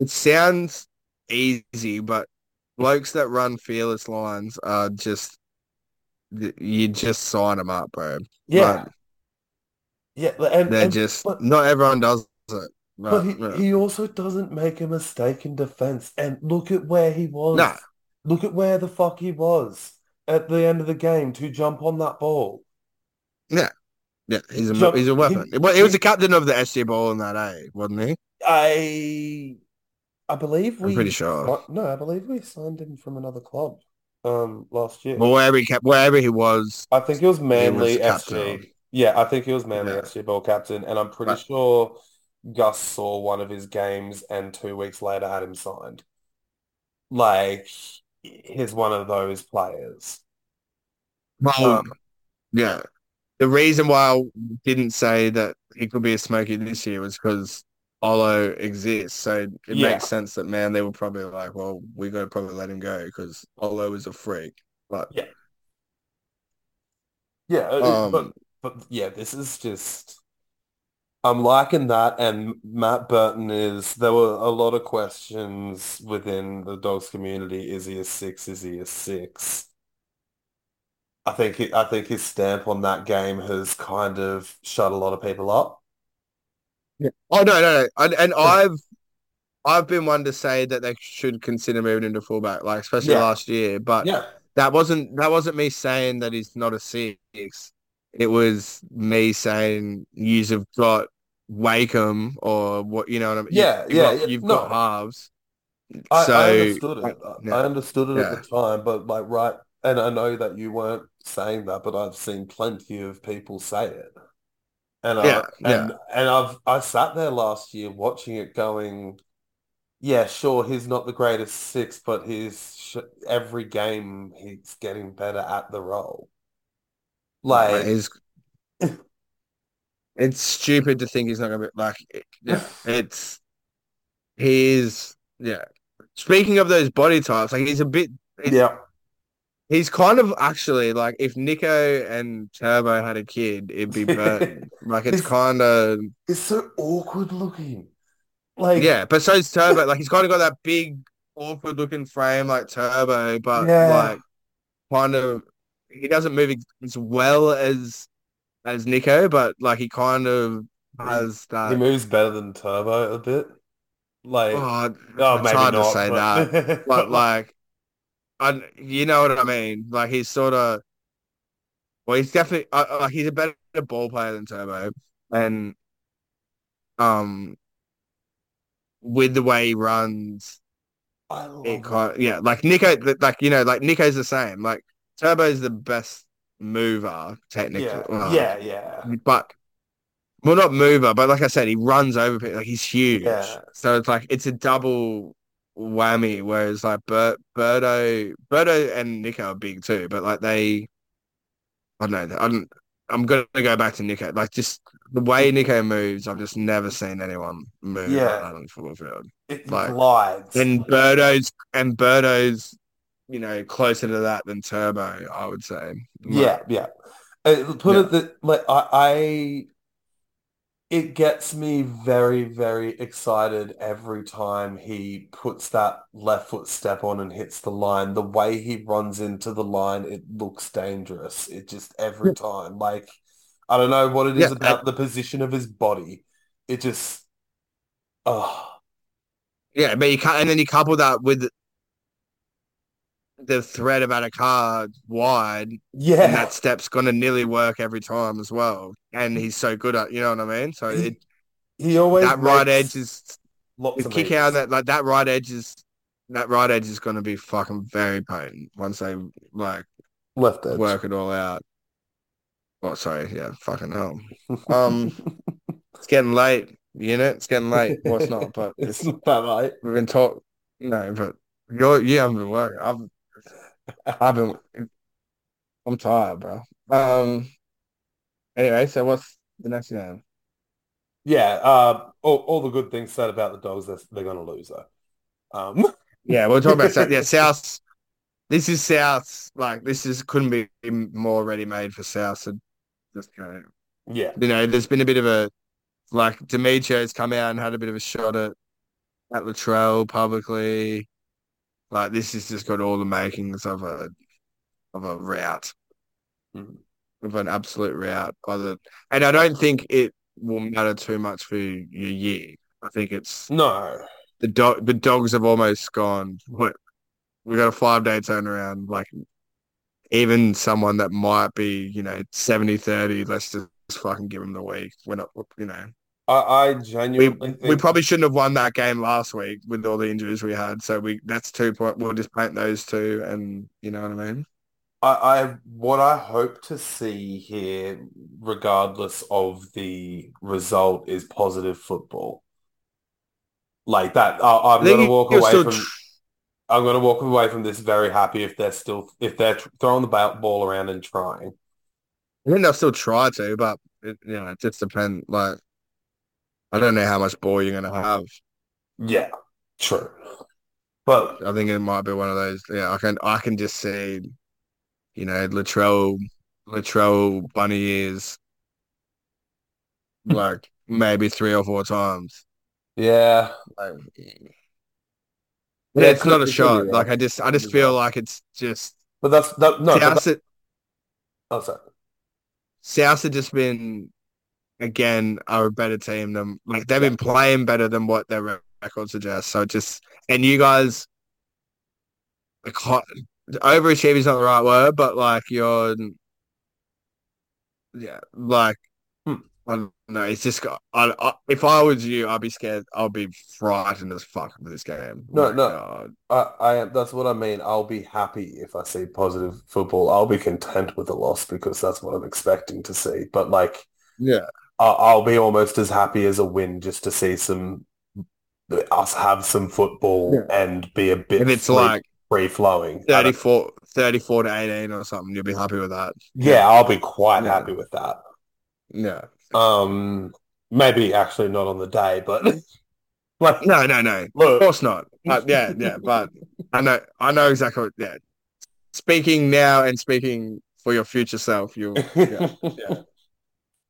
it sounds easy, but blokes that run fearless lines are just you just sign them up, bro. Yeah, like, yeah, and, they're and, just but, not everyone does it. But, he, he also doesn't make a mistake in defense. And look at where he was. Nah. Look at where the fuck he was at the end of the game to jump on that ball. Yeah. Yeah, he's a so, he's a weapon. He, well, he was the captain of the SG Ball in that A, wasn't he? I I believe we. I'm pretty sure. No, I believe we signed him from another club um last year. Well, wherever he kept, wherever he was, I think it was Manly was SG. Yeah, I think he was Manly yeah. SG Ball captain, and I'm pretty sure Gus saw one of his games, and two weeks later had him signed. Like he's one of those players. Well, um, yeah, the reason why I didn't say that he could be a smoky this year was because Olo exists. So it yeah. makes sense that man, they were probably like, well, we're going to probably let him go because Olo is a freak. But yeah, yeah, um, but but yeah, this is just. I'm liking that, and Matt Burton is. There were a lot of questions within the dogs community. Is he a six? Is he a six? I think he, I think his stamp on that game has kind of shut a lot of people up. Yeah. Oh no, no, no. And, and I've I've been one to say that they should consider moving into fullback, like especially yeah. last year. But yeah. that wasn't that wasn't me saying that he's not a six. It was me saying you've got Wakeham or what you know what I mean. Yeah, you've, yeah, got, yeah. You've no. got halves. I, so, I understood it. I, I understood it at the time, but like right, and I know that you weren't saying that, but I've seen plenty of people say it. And yeah, I, and yeah. and I've I sat there last year watching it, going, yeah, sure, he's not the greatest six, but he's every game he's getting better at the role. Like, it's, it's stupid to think he's not gonna be like, yeah, it's he's yeah. Speaking of those body types, like he's a bit, yeah He's kind of actually like if Nico and Turbo had a kid, it'd be Burton. like it's, it's kind of it's so awkward looking. Like yeah, but so's Turbo. like he's kind of got that big awkward looking frame like Turbo, but yeah. like kind of he doesn't move as well as as Nico, but like he kind of has that. He moves better than Turbo a bit. Like oh, oh it's hard not, to say but... that, but like I, you know what I mean? Like he's sort of, well, he's definitely uh, uh, he's a better ball player than Turbo, and um, with the way he runs, it kind of, yeah, like Nico, like you know, like Nico's the same. Like Turbo's the best mover technically. Yeah, well, yeah, yeah. But well, not mover, but like I said, he runs over people. Like he's huge. Yeah. So it's like it's a double whammy. Whereas like Bert, Birdo, Birdo and Nico are big too, but like they, I don't know. I'm I'm gonna go back to Nico. Like just the way Nico moves, I've just never seen anyone move yeah. like that on the football field. It like, glides. And Birdo's and Birdo's, you know, closer to that than Turbo, I would say. Yeah, yeah. Uh, put yeah. it that like I, I it gets me very, very excited every time he puts that left foot step on and hits the line. The way he runs into the line, it looks dangerous. It just every time. Like I don't know what it is Yeah, about the position of his body. It just, oh, Yeah, but you can't, and then you couple that with the threat about a Addo-Carr wide, and yeah. that step's gonna nearly work every time as well. And he's so good at, you know what I mean? So it He always that right edge is of kick out that like that right edge is that right edge is gonna be fucking very potent once they like left edge. work it all out. Oh, sorry, yeah, fucking hell. Um, it's getting late, you know, it's getting late. Well, it's not, but it's it's, not that late. we've been talking. No, but you're you haven't been working. I've I've been. I'm tired, bro. Um. Anyway, so what's the next game? Yeah, uh, all, all the good things said about the dogs, they're, they're going to lose though. Um, Yeah, we're talking about South. Yeah, South. This is South. Like this is couldn't be more ready made for South. So just go. yeah, You know, there's been a bit of a like Demetriou's come out and had a bit of a shot at at Latrell publicly. Like this has just got all the makings of a of a route, Mhm. of an absolute route. By the and I don't think it will matter too much for your year. I think it's no, the dog. The dogs have almost gone. What we got a five day turnaround. Like even someone that might be you know 70-30, let's just fucking give them the week. We're not you know. I, I genuinely we think probably shouldn't have won that game last week with all the injuries we had. So we that's two point. We'll just paint those two, and you know what I mean. I, I what I hope to see here, regardless of the result, is positive football. Like that, I, I'm going to walk away from. tr- I'm going to walk away from this very happy if they're still if they're tr- throwing the ball around and trying. I think they'll still try to, but it, you know, it just depends. Like I don't know how much ball you're gonna have. Yeah, true. But I think it might be one of those. Yeah, I can I can just see, you know, Latrell Latrell bunny ears like maybe three or four times. yeah, Like, Yeah, it's not a shot. Like. I just I just feel like it's just but that's that. No, South. that, oh, sorry. Have just been again are a better team than like they've been playing better than what their record suggests. So just and you guys like overachieving is not the right word, but like you're yeah, like Hmm. I don't know. It's just got. I, I, if I was you, I'd be scared. I'd be frightened as fuck with this game. No, My no. I, I. That's what I mean. I'll be happy if I see positive football. I'll be content with the loss because that's what I'm expecting to see. But like, Yeah, I'll, I'll be almost as happy as a win just to see some us have some football Yeah. and be a bit if it's free, like free flowing. 34, 34 to eighteen or something, you'll be happy with that. Yeah, I'll be quite Yeah. happy with that. Yeah. Um, maybe actually not on the day, but like, No, no, no. Of course not. Uh, yeah, yeah, but I know, I know exactly. What, yeah, speaking now and speaking for your future self, you, yeah, yeah,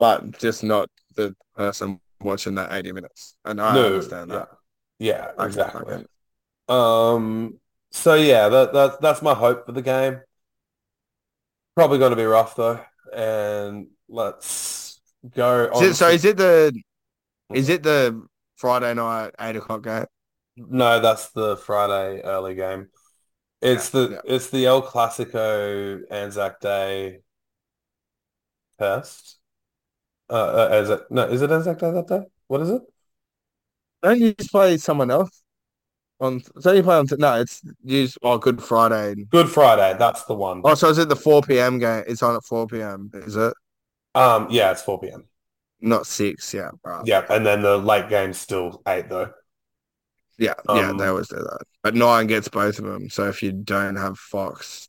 but just not the person watching that eighty minutes. And I No, understand that. yeah, I exactly. Um, so yeah, that, that that's my hope for the game. Probably going to be rough though, and let's go Is it, so is it the, is it the Friday night eight o'clock game? No, that's the Friday early game. It's Yeah, the yeah. it's the El Clasico Anzac Day test. Uh, uh, is it no? Is it Anzac Day that day? What is it? Don't you just play someone else on? So you play on? No, it's use oh Good Friday. Good Friday. That's the one. Oh, so is it the four p.m. game? It's on at four p.m. Is it Um, yeah, it's 4 p.m. not six? Yeah, right. Yeah, and then the late game's still eight though. Yeah, yeah, Um, they always do that. But Nine gets both of them. So if you don't have Fox,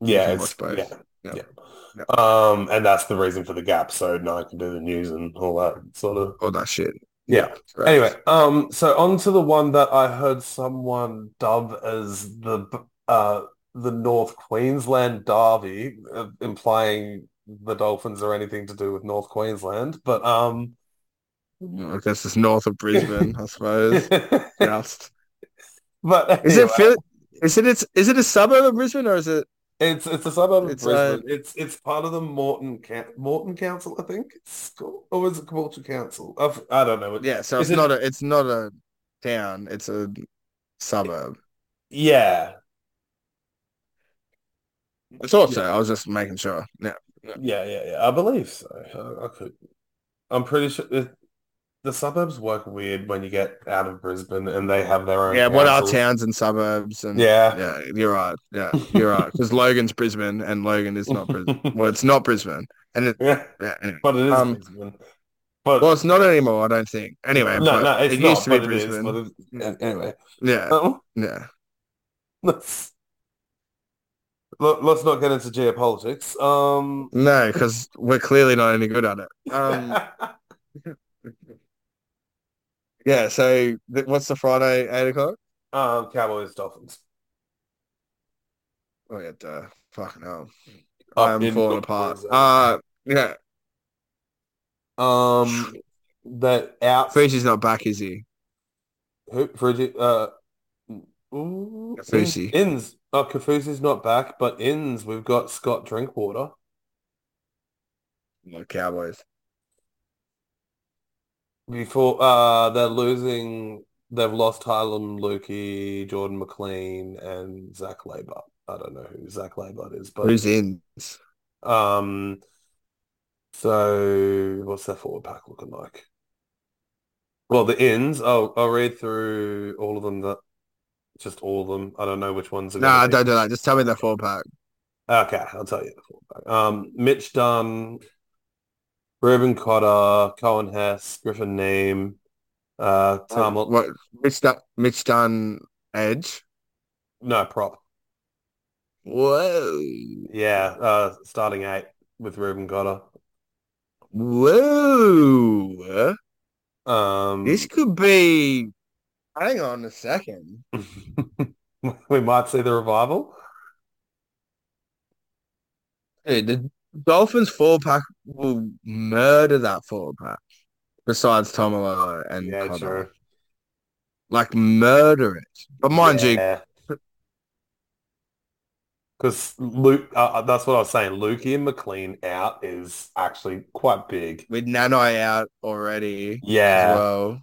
Yeah, can it's watch both. yeah, Yeah. yeah. Um, and that's the reason for the gap, so now I can do the news and all that sort of. all that shit. Yeah. Anyway, um, so on to the one that I heard someone dub as the uh the North Queensland Derby, uh, implying the Dolphins are anything to do with North Queensland, but um, I guess it's north of Brisbane, I suppose. Just but is it anyway, Phil- Is it it's, is it a suburb of Brisbane or is it It's it's a suburb of It's uh, Brisbane. It's it's part of the Moreton Coun- Moreton Council, I think it's called, or is it Caboolture Council? I've, I don't know. yeah. So it's it? not a it's not a town. It's a suburb. Yeah, I thought yeah. I was just making sure. Yeah. Yeah. yeah, yeah, yeah. I believe so. I, I could. I'm pretty sure it, the suburbs work weird when you get out of Brisbane and they have their own Yeah, what are towns and suburbs and Yeah. yeah, you're right. Yeah, you're right. Because Logan's Brisbane and Logan is not Brisbane. Well, it's not Brisbane. And it Yeah, yeah, anyway. but it is Um Brisbane. well it's not anymore, I don't think. Anyway, no, but no, it's it not. used to be But is. But Brisbane. yeah, anyway, Yeah, um, yeah. let's let's not get into geopolitics. Um, No, because we're clearly not any good at it. Um yeah, so th what's the Friday eight o'clock? um, Cowboys Dolphins Oh yeah, duh. Fucking hell. up I'm falling apart. Uh yeah. Um, that out Fuji's not back, is he? who Frigi uh ooh, Inns, Kafusi. Inns. Oh, Kafusi's not back, but Inns we've got Scott Drinkwater. No Cowboys. Before uh they're losing they've lost Tylen Lukey, Jordan McLean, and Zac Laybutt. I don't know who Zac Laybutt is, but Who's in? um so what's their forward pack looking like? Well, the ins, I'll I'll read through all of them that just all of them. I don't know which ones are gonna Nah, don't do that. Just tell me the forward pack. Okay, I'll tell you the forward pack. Um Mitch Dunn, Reuben Cotter, Coen Hess, Griffin Neame, uh Um, Tom what Mitch Dun Mitch Dunn Edge? no prop. Whoa. Yeah, uh, starting eight with Reuben Cotter. Whoa. This Um, could be hang on a second. we might see the revival. Dude, the Dolphins four pack will murder that four pack. Besides Taumalolo and Yeah, true. Like murder it. But mind you, because Luke, uh, that's what I was saying. Lukey and McLean out is actually quite big. with Nanai out already Yeah, well.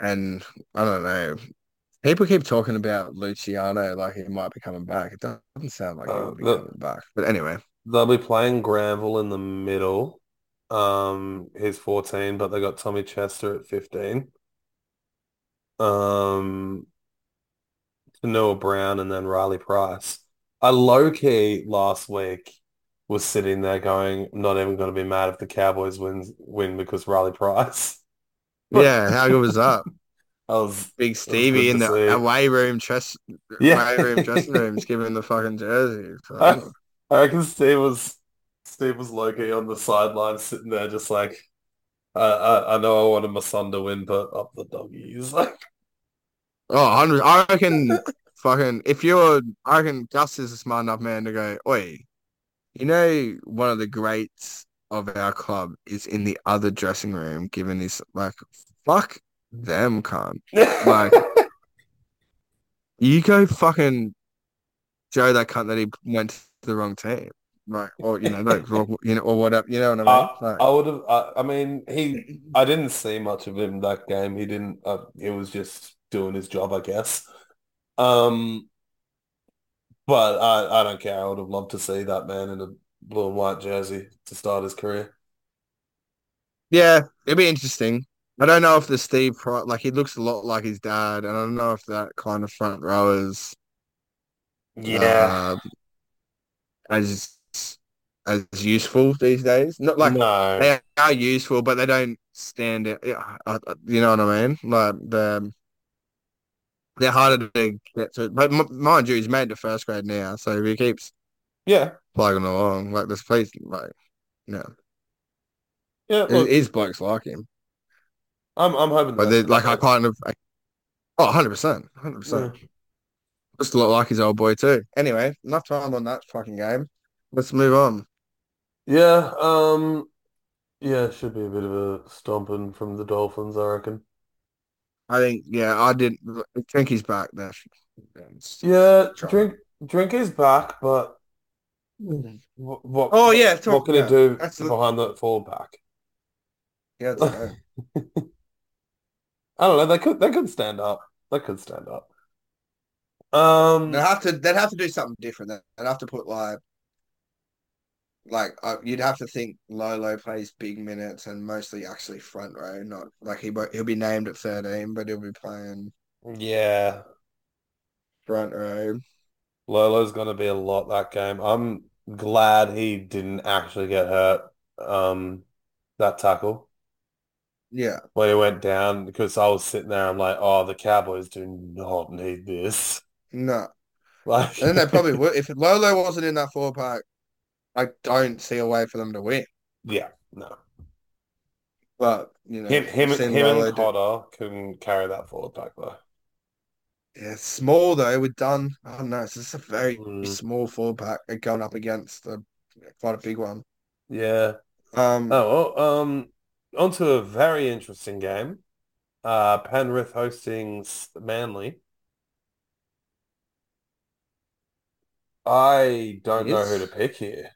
And I don't know. People keep talking about Luciano like he might be coming back. It doesn't sound like he uh, will be the, coming back. But anyway, they'll be playing Granville in the middle. Um, he's 14, but they got Tommy Chester at 15. Um, Noah Brown and then Riley Price. I low key last week was sitting there going, I'm not even going to be mad if the Cowboys wins win because Riley Price. yeah, how good was that? I was Big Stevie in the uh, see. away room dress, Yeah. away room dressing rooms, giving the fucking jersey. I, So, I reckon Steve was Steve was low key on the sideline sitting there just like I, I I know I wanted my son to win, but up the doggies. Like oh, 100, I reckon fucking if you're, I reckon Gus is a smart enough man to go, oi, you know, one of the greats of our club is in the other dressing room, giving this like, fuck them, cunt. Like, you go fucking Joe that cunt that he went to the wrong team. Like, or you know, like, wrong- you know, or whatever, you know what I mean? I Like, I would have I, I mean he I didn't see much of him that game. He didn't uh, he was just doing his job, I guess. Um but I I don't care. I would have loved to see that man in a blue and white jersey to start his career. yeah, it'd be interesting. I don't know if the Steve Price, like, he looks a lot like his dad, and I don't know if that kind of front row is Yeah. uh, as as useful these days. Not like No. they are useful, but they don't stand out. Yeah, I- I- You know what I mean? Like the they're harder to get to. But mind you, he's made to first grade now, so if he keeps Yeah. plugging along, like this place, like yeah, Yeah, it look, is blokes like him. I'm I'm hoping But that they like I kind of like, oh, 100 percent, hundred percent. Just look like his old boy too. Anyway, enough time on that fucking game. Let's move on. Yeah, um yeah, it should be a bit of a stomping from the Dolphins, I reckon. I think yeah, I didn't. think he's back there. Yeah, Try. drink drink is back, but Mm. what what, Oh yeah, what talk, can he yeah, do the, behind the fullback? yeah. I don't know. They could they could stand up. They could stand up. Um, They'd have to they'd have to do something different. They'd have to put like like uh, you'd have to think Lolo plays big minutes and mostly actually front row, not like he he'll be named at 13, but he'll be playing yeah, front row. Lolo's gonna be a lot that game. I'm glad he didn't actually get hurt. Um, that tackle Yeah, where it went down because I was sitting there. I'm like, oh, the Cowboys do not need this. no. Like, And then they probably would if Lolo wasn't in that four pack. I don't see a way for them to win. yeah, no. But you know, Him, him, him and do- Cotter can carry that forward pack though. Yeah, small though. Dunn, I don't know. It's just a very Mm. small four pack going up against a quite a big one. Yeah. Um, Oh, well, um, onto a very interesting game. Uh, Penrith hosting Manly. I don't know who to pick here.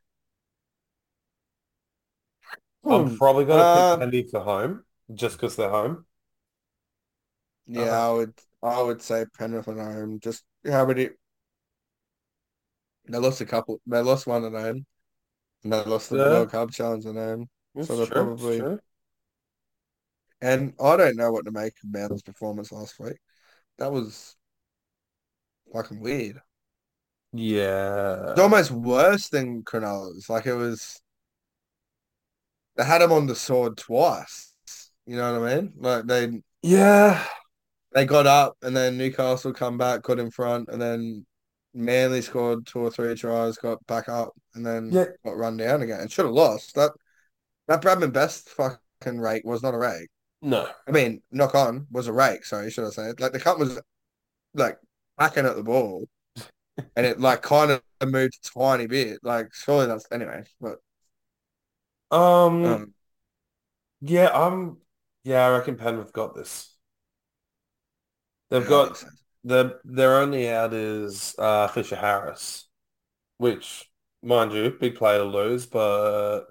I'm hmm, probably gonna uh, pick Penrith for home, just because they're home. yeah, Uh, I would, I would say Penrith at home. Just how many? They lost a couple. They lost one at home, and they lost the yeah, World Club challenge at home. it's So they're true. Probably. And I don't know what to make of Manly's performance last week. That was fucking weird. Yeah. It's almost worse than Cronulla's. Like it was. They had him on the sword twice. You know what I mean? Like they Yeah. they got up and then Newcastle come back, got in front, and then Manly scored two or three tries, got back up, and then Yeah. got run down again and should have lost. That that Bradman Best fucking rake was not a rake. No. I mean, knock on was a rake, sorry, should I say. Like the cup was like hacking at the ball and it like kind of moved a tiny bit. Like surely that's anyway, but Um, um yeah, I'm yeah, I reckon Penrith got this. They've yeah, got the their only out is uh Fisher Harris, which mind you, big play to lose, but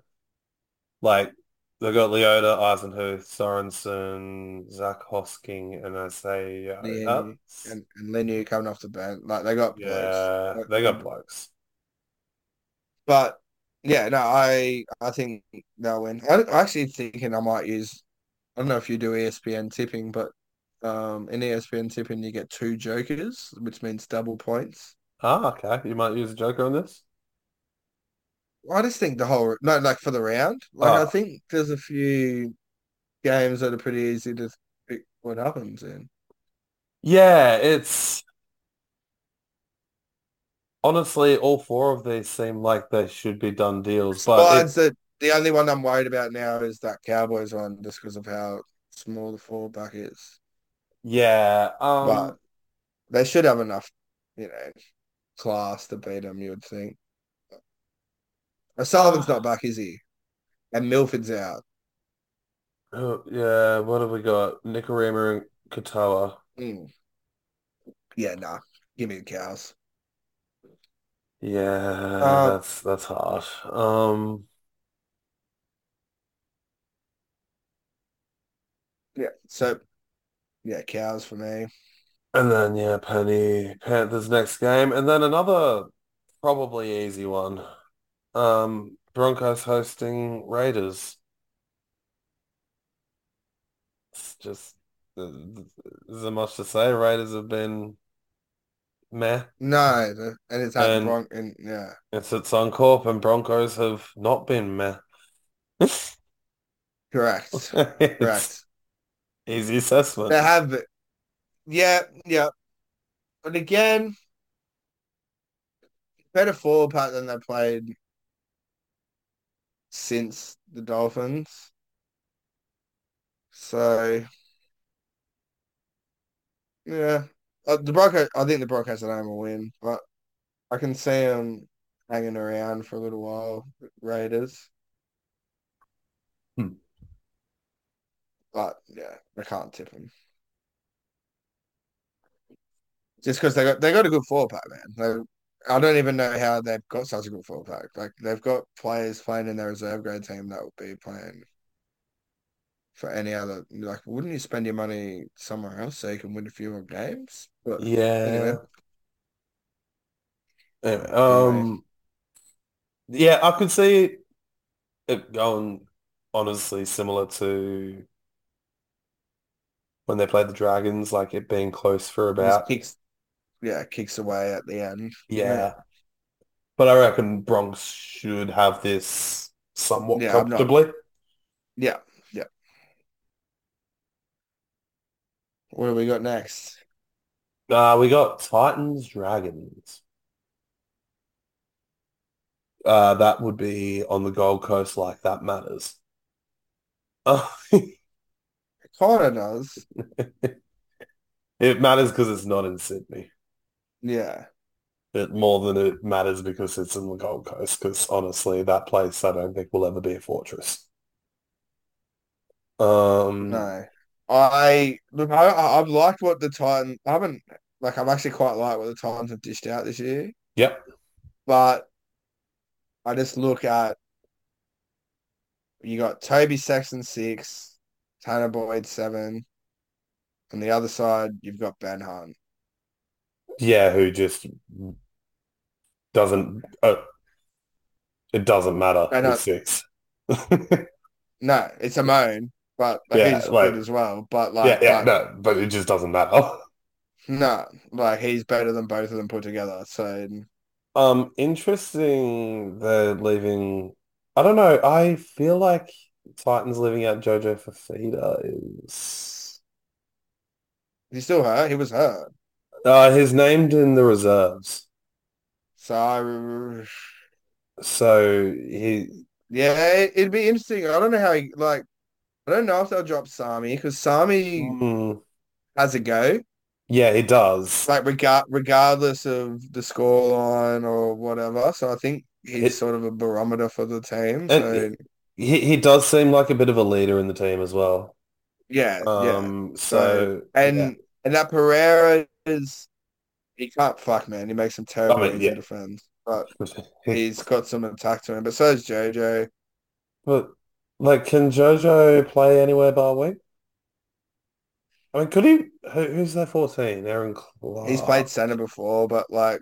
like they've got Leota, Eisenhuth, Sorensen, Zach Hosking, and I say uh, Yeah, and, and Lenu coming off the bench. Like they got yeah, Like, they got blokes. But yeah, no, I I think they'll win. I, I'm actually thinking I might use. I don't know if you do ESPN tipping, but um, in ESPN tipping you get two jokers, which means double points. Ah, okay. You might use a joker on this. I just think the whole no, like for the round, like I Oh, think there's a few games that are pretty easy to pick what happens in. yeah, it's honestly all four of these seem like they should be done deals, but it Besides that, the only one I'm worried about now is that Cowboys one, just because of how small the fullback is. yeah, But um they should have enough, you know, class to beat them. You would think. Sullivan's not back, is he? And Milford's out. oh, yeah, what have we got? Nikorima and Katoa. Mm. Yeah, nah. Give me the cows. Yeah, Um, that's that's hard. Um yeah. So yeah, cows for me. and then yeah, Penny Panthers next game, and then another probably easy one. Um Broncos hosting Raiders. It's just is much to say? Raiders have been meh, No, and it's at and Bronx, and yeah, it's at Suncorp, and Broncos have not been meh. correct, correct. easy assessment. They have, it. yeah, yeah. But again, better forward pack than they played since the Dolphins. So yeah, uh, the Broncos. I think the Broncos at home will win, but I can see them hanging around for a little while. Raiders, Hmm. but yeah, I can't tip them. just because they got they got a good four pack, man. I don't even know how they've got such a good four pack. Like they've got players playing in their reserve grade team that would be playing for any other. Like, wouldn't you spend your money somewhere else so you can win a few more games? But Yeah. anyway, um, yeah, I could see it going honestly similar to when they played the Dragons, like it being close for about yeah, kicks away at the end. yeah. But I reckon Bronx should have this somewhat Yeah, comfortably. yeah, yeah. What do we got next? Uh, we got Titans Dragons. Uh, that would be on the Gold Coast like that matters. Oh, Kind of does. it matters because it's not in Sydney. Yeah. It more than it matters because it's in the Gold Coast. Because honestly, that place I don't think will ever be a fortress. Um, No. I look. I I've liked what the Titans. I haven't like. I've actually quite liked what the Titans have dished out this year. Yep. But I just look at you got Toby Sexton six, Tanah Boyd seven. On the other side, you've got Ben Hunt. Yeah, who just doesn't. Uh, it doesn't matter. I know. six. No, it's a moan, but Yeah, he's like- good as well. But like, Yeah, yeah, like, no, but it just doesn't matter. no, like he's better than both of them put together. So Um, interesting they're leaving. I don't know. I feel like Titans leaving out Jojo for Fifita is. he's still hurt. He was hurt. Uh, he's named in the reserves, So I, so he. yeah, it, it'd be interesting. I don't know how he like. I don't know if they'll drop Sami because Sami Mm, has a go. yeah, he does. like regard regardless of the scoreline or whatever. So I think he's It- sort of a barometer for the team. And So He he does seem like a bit of a leader in the team as well. yeah, yeah. Um, so And yeah. and that Pereira is he can't fuck man. He makes some terrible oh, I mean, yeah. defense, but he's got some attack to him. But so is JoJo. But like, can Jojo play anywhere bar wing? I mean, could he? Who, who's their 14? Aaron Clark. He's played center before, but like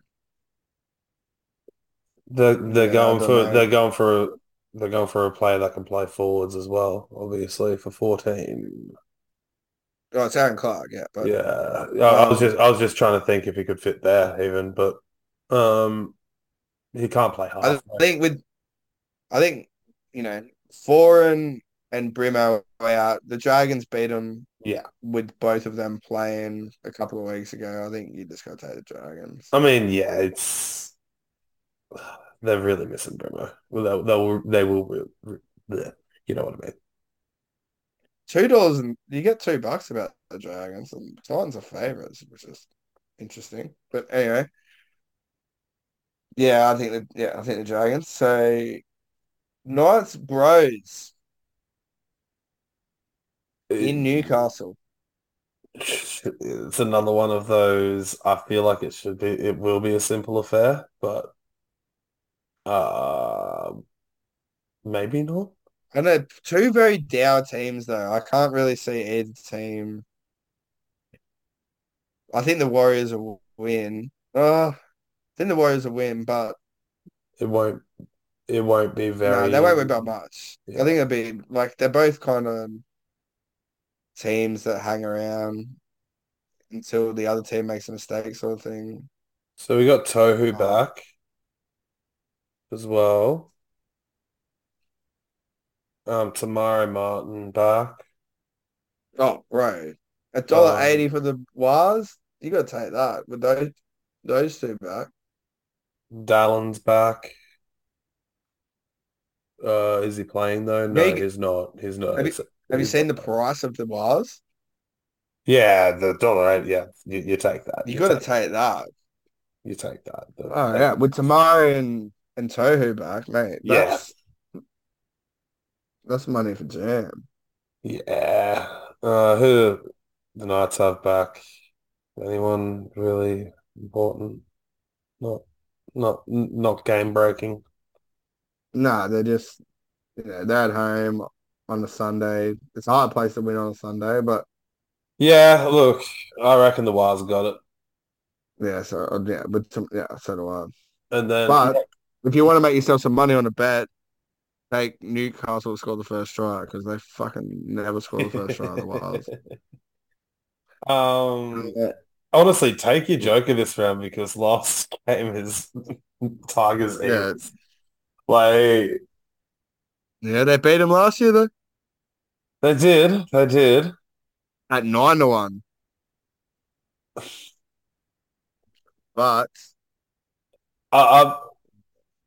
They're they're Yeah, going for know. they're going for a they're going for a player that can play forwards as well. Obviously for 14. Oh, it's Aaron Clark, yeah. But Yeah, I, I was just I was just trying to think if he could fit there even, but um, he can't play I half. think with I think you know Foran and Brimo out. The Dragons beat them Yeah, with both of them playing a couple of weeks ago. I think you just got to take the Dragons. I mean, yeah, it's they're really missing Brimo. Well, they'll, they'll they will, re- bleh, you know what I mean. Two dollars and you get two bucks about the Dragons. And Titans are favorites, which is interesting. But anyway, yeah, I think the yeah, I think the Dragons. So Knights Bros in Newcastle. It's another one of those. I feel like it should be, it will be a simple affair, but uh, maybe not. I know two very dour teams though. I can't really see either team. I think the Warriors will win. Uh, I think the Warriors will win, but It won't. It won't be no, very. they won't win by much. Yeah. I think it'll be like they're both kind of teams that hang around until the other team makes a mistake, sort of thing. So we got Tohu Oh. back as well. Um, Te Maire Martin back. Oh, right. a dollar Um, eighty for the Wars. You got to take that with those those two back. Dallin's back. Uh, is he playing though? No, Meg- he's not. He's not. Have you- He's- you seen the price of the Wars? Yeah, the dollar eight. Yeah, you, you take that. You You got to take, take that. you take that. The- Oh yeah, with Tamari and and Tohu back, mate. Yeah. That's money for Jam. Yeah. Uh, who the Knights have back? Anyone really important? Not not not game breaking. Nah, they're just you know, they're at home on a Sunday. It's a hard place to win on a Sunday, but Yeah, look, I reckon the Wires got it. yeah, so yeah, but some, yeah, so do I. And then But if you want to make yourself some money on a bet, take Newcastle to score the first try because they fucking never score the first try otherwise. um Yeah, honestly, take your joker this round because last game is Tigers yeah, Eagles. Like yeah, they beat him last year though they did, they did. at nine to one. But I, I've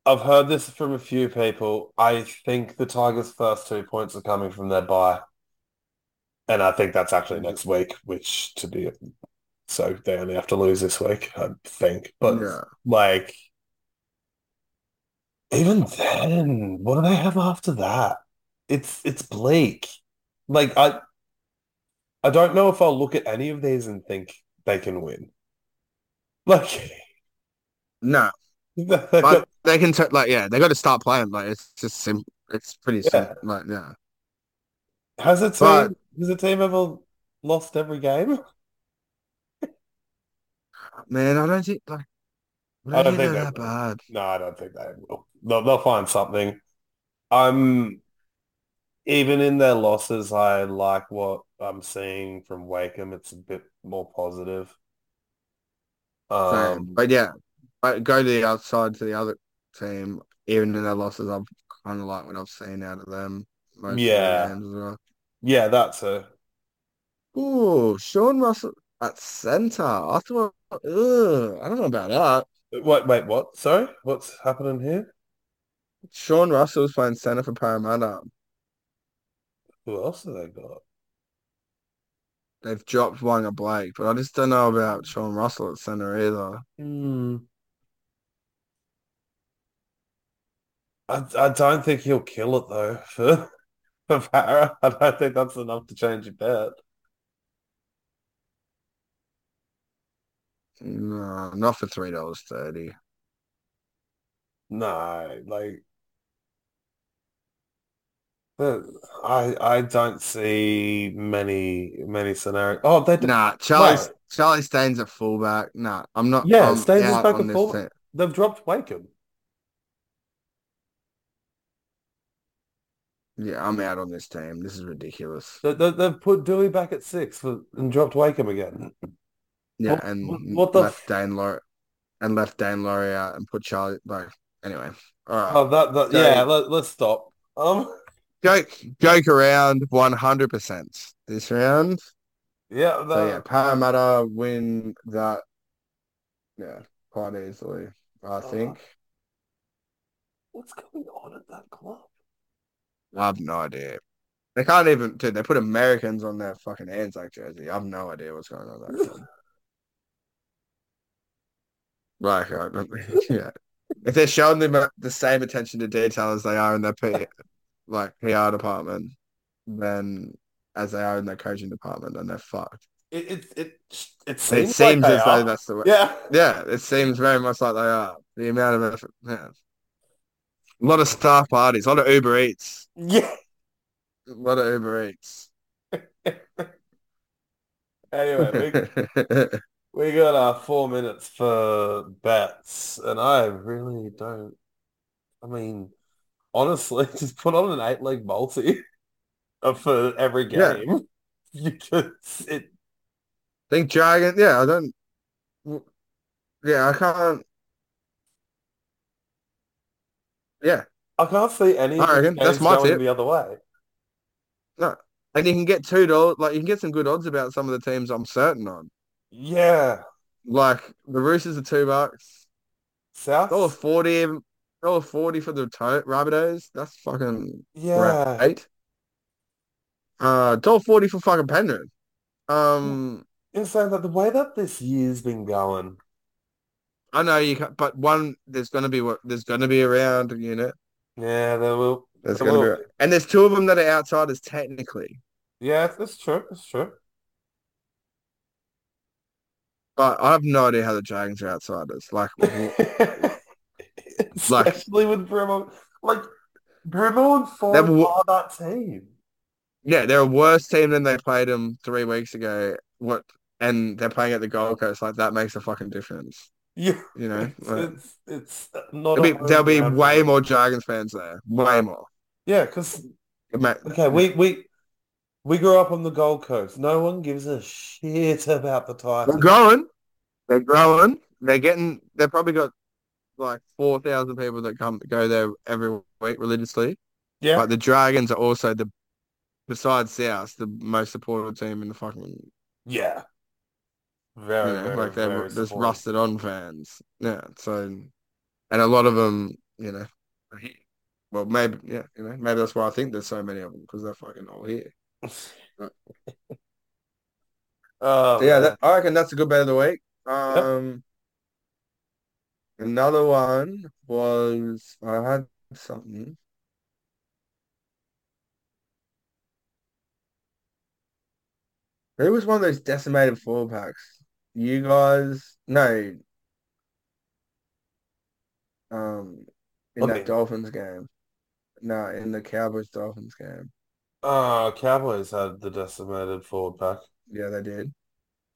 I've heard this from a few people. I think the Tigers' first two points are coming from their bye. And I think that's actually next week, which to be so they only have to lose this week, I think. But yeah, like even then, what do they have after that? It's it's bleak. Like I I don't know if I'll look at any of these and think they can win. Like no, but they can t like yeah, they got to start playing. Like it's just sim. It's pretty yeah. simple. Like yeah, Has a but team has a team ever lost every game? man, I don't think like I I don't think think they're they that bad. No, I don't think they will. They'll, they'll find something. I'm even in their losses, I like what I'm seeing from Wakeham. It's a bit more positive. Same, Um, but yeah, but go to the outside to the other team. Even in their losses, I've kind of like what I've seen out of them of yeah, games as well. yeah, that's a Oh, Sean Russell at centre. I thought, ugh, I don't know about that. wait, wait, what? Sorry, what's happening here? Sean Russell's playing centre for Parramatta. Who else have they got? They've dropped Wanga Blake, but I just don't know about Sean Russell at centre either. Hmm. I I don't think he'll kill it though for for Parra. I don't think that's enough to change your bet. No, not for three dollars thirty. No, like I I don't see many many scenarios. Oh, they Nah, Charlie. Charlie Staines at fullback. Nah, I'm not. Yeah, I'm Staines is back at this full. thing. They've dropped Wakeham. Yeah, I'm out on this team. This is ridiculous. They, they, they've put Dewey back at six for, and dropped Wakeham again. Yeah, What, what, and what the left f Dane Laurie and left Dane Laurie out and put Charlie. Like anyway, all right. oh that, that So yeah, let, let's stop. Um joke joke around 100 percent this round. yeah, So yeah, that, Parramatta win that. Yeah, quite easily. I uh, think. what's going on at that club? I have no idea. They can't even, dude. They put Americans on their fucking Anzac jersey. I have no idea what's going on there. Like, yeah. If they're showing them uh, the same attention to detail as they are in their P, like PR department, then as they are in their coaching department, then they're fucked. It it it, it It seems like seems they as though that's the way. Yeah. Yeah, it seems very much like they are. The amount of effort. Yeah. A lot of staff parties, a lot of Uber Eats, Yeah. a lot of Uber Eats. Anyway, we we got our four minutes for bets, and I really don't. I mean, honestly, just put on an eight leg multi for every yeah, game because it. think Dragon. Yeah, I don't. Yeah, I can't. Yeah, I can't see any I reckon that's my going tip. the other way. No, and you can get two dollars. Like you can get some good odds about some of the teams I'm certain on. Yeah, Like the Roosters are two bucks. South Dollar forty, dollar forty for the to- Rabbitohs. That's fucking Yeah. Uh, dollar forty for fucking Penrith. Um, you're saying that the way that this year's been going. I know you can, but one there's gonna be what there's gonna be a round unit. Yeah, there will. There's There gonna will be, be. and there's two of them that are outsiders technically. Yeah, that's true. That's true. But I have no idea how the Dragons are outsiders. Like, like Especially with Brimo. Like, Brimo and Ford w- are that team. yeah, they're a worse team than they played them three weeks ago. What? And they're playing at the Gold Coast. Like that makes a fucking difference. Yeah, You know, it's like, it's, it's not there'll be there'll be way more Dragons fans there. Way more. Yeah, because okay, we we we grew up on the Gold Coast. No one gives a shit about the title. They're growing. They're growing. They're getting. They've probably got like four thousand people that come go there every week religiously. Yeah, But the Dragons are also the, besides South, the most supported team in the fucking. yeah, You very know, very like they're just supportive. rusted on fans. Yeah. So, and a lot of them, you know, are here. well, maybe yeah, you know, maybe that's why I think there's so many of them because they're fucking all here. Oh So yeah, that, I reckon that's a good bet of the week. Yep. Um, another one was I had something. Who was one of those decimated four packs? You guys? No. Um, in What that? Dolphins game. No, in the Cowboys Dolphins game. Oh, Cowboys had the decimated forward pack. Yeah, they did.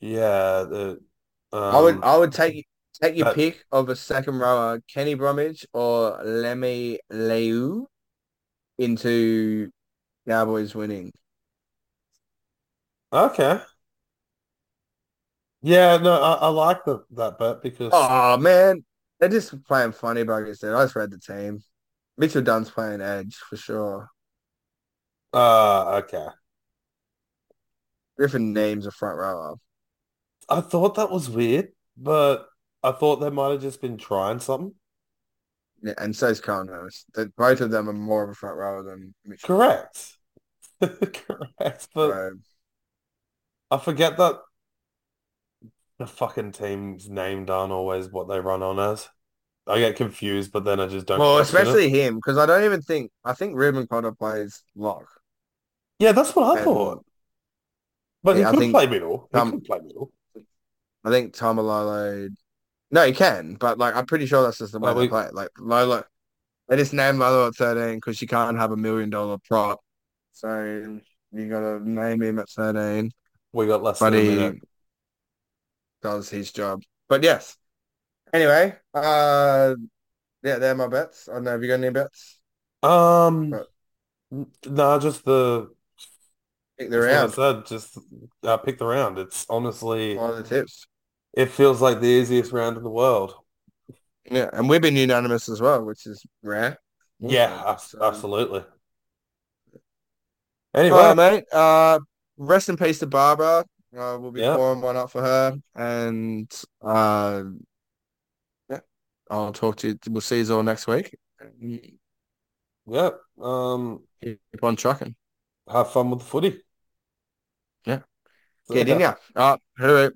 Yeah, the I would um I would take take your that pick of a second rower, Kenny Bromwich or Lemmy Leu into Cowboys winning. okay. Yeah, no, I, I like the, that bet because Oh man, they're just playing funny buggers there. I just read the team. Mitchell Dunn's playing edge for sure. uh okay. Griffin names a front rower. I thought that was weird, but I thought they might have just been trying something. Yeah, and so's Connors. That both of them are more of a front rower than Mitchell. Correct. Correct. But So, I forget that the fucking team's named aren't always what they run on as. I get confused, but then I just don't well, question it. especially him because I don't even think I think Reuben Cotter plays lock. Yeah, that's what I And thought. But he yeah, I could play middle. He um, could play middle. I think Taumalolo. No, he can, but like I'm pretty sure that's just the way Like they we play it. Like Lolo, they just named Lolo at 13 because you can't have a million dollar prop. So you gotta name him at 13, we got less but than a minute. Does his job. But yes. Anyway, uh, yeah, they're my bets. I don't know. Have you got any bets? Um, But no, just the pick the what I round. said. Just uh, pick the round. It's honestly, One of the tips. it feels like the easiest round in the world. Yeah, and we've been unanimous as well, which is rare. Yeah, so. absolutely. Anyway, right, mate. Uh, rest in peace to Barbara. Uh, we'll be yeah, pouring one up for her, and uh, yeah, I'll talk to you. We'll see you all next week. yeah. Um, Keep on trucking. have fun with the footy. Yeah, get in ya. Uh, hooray.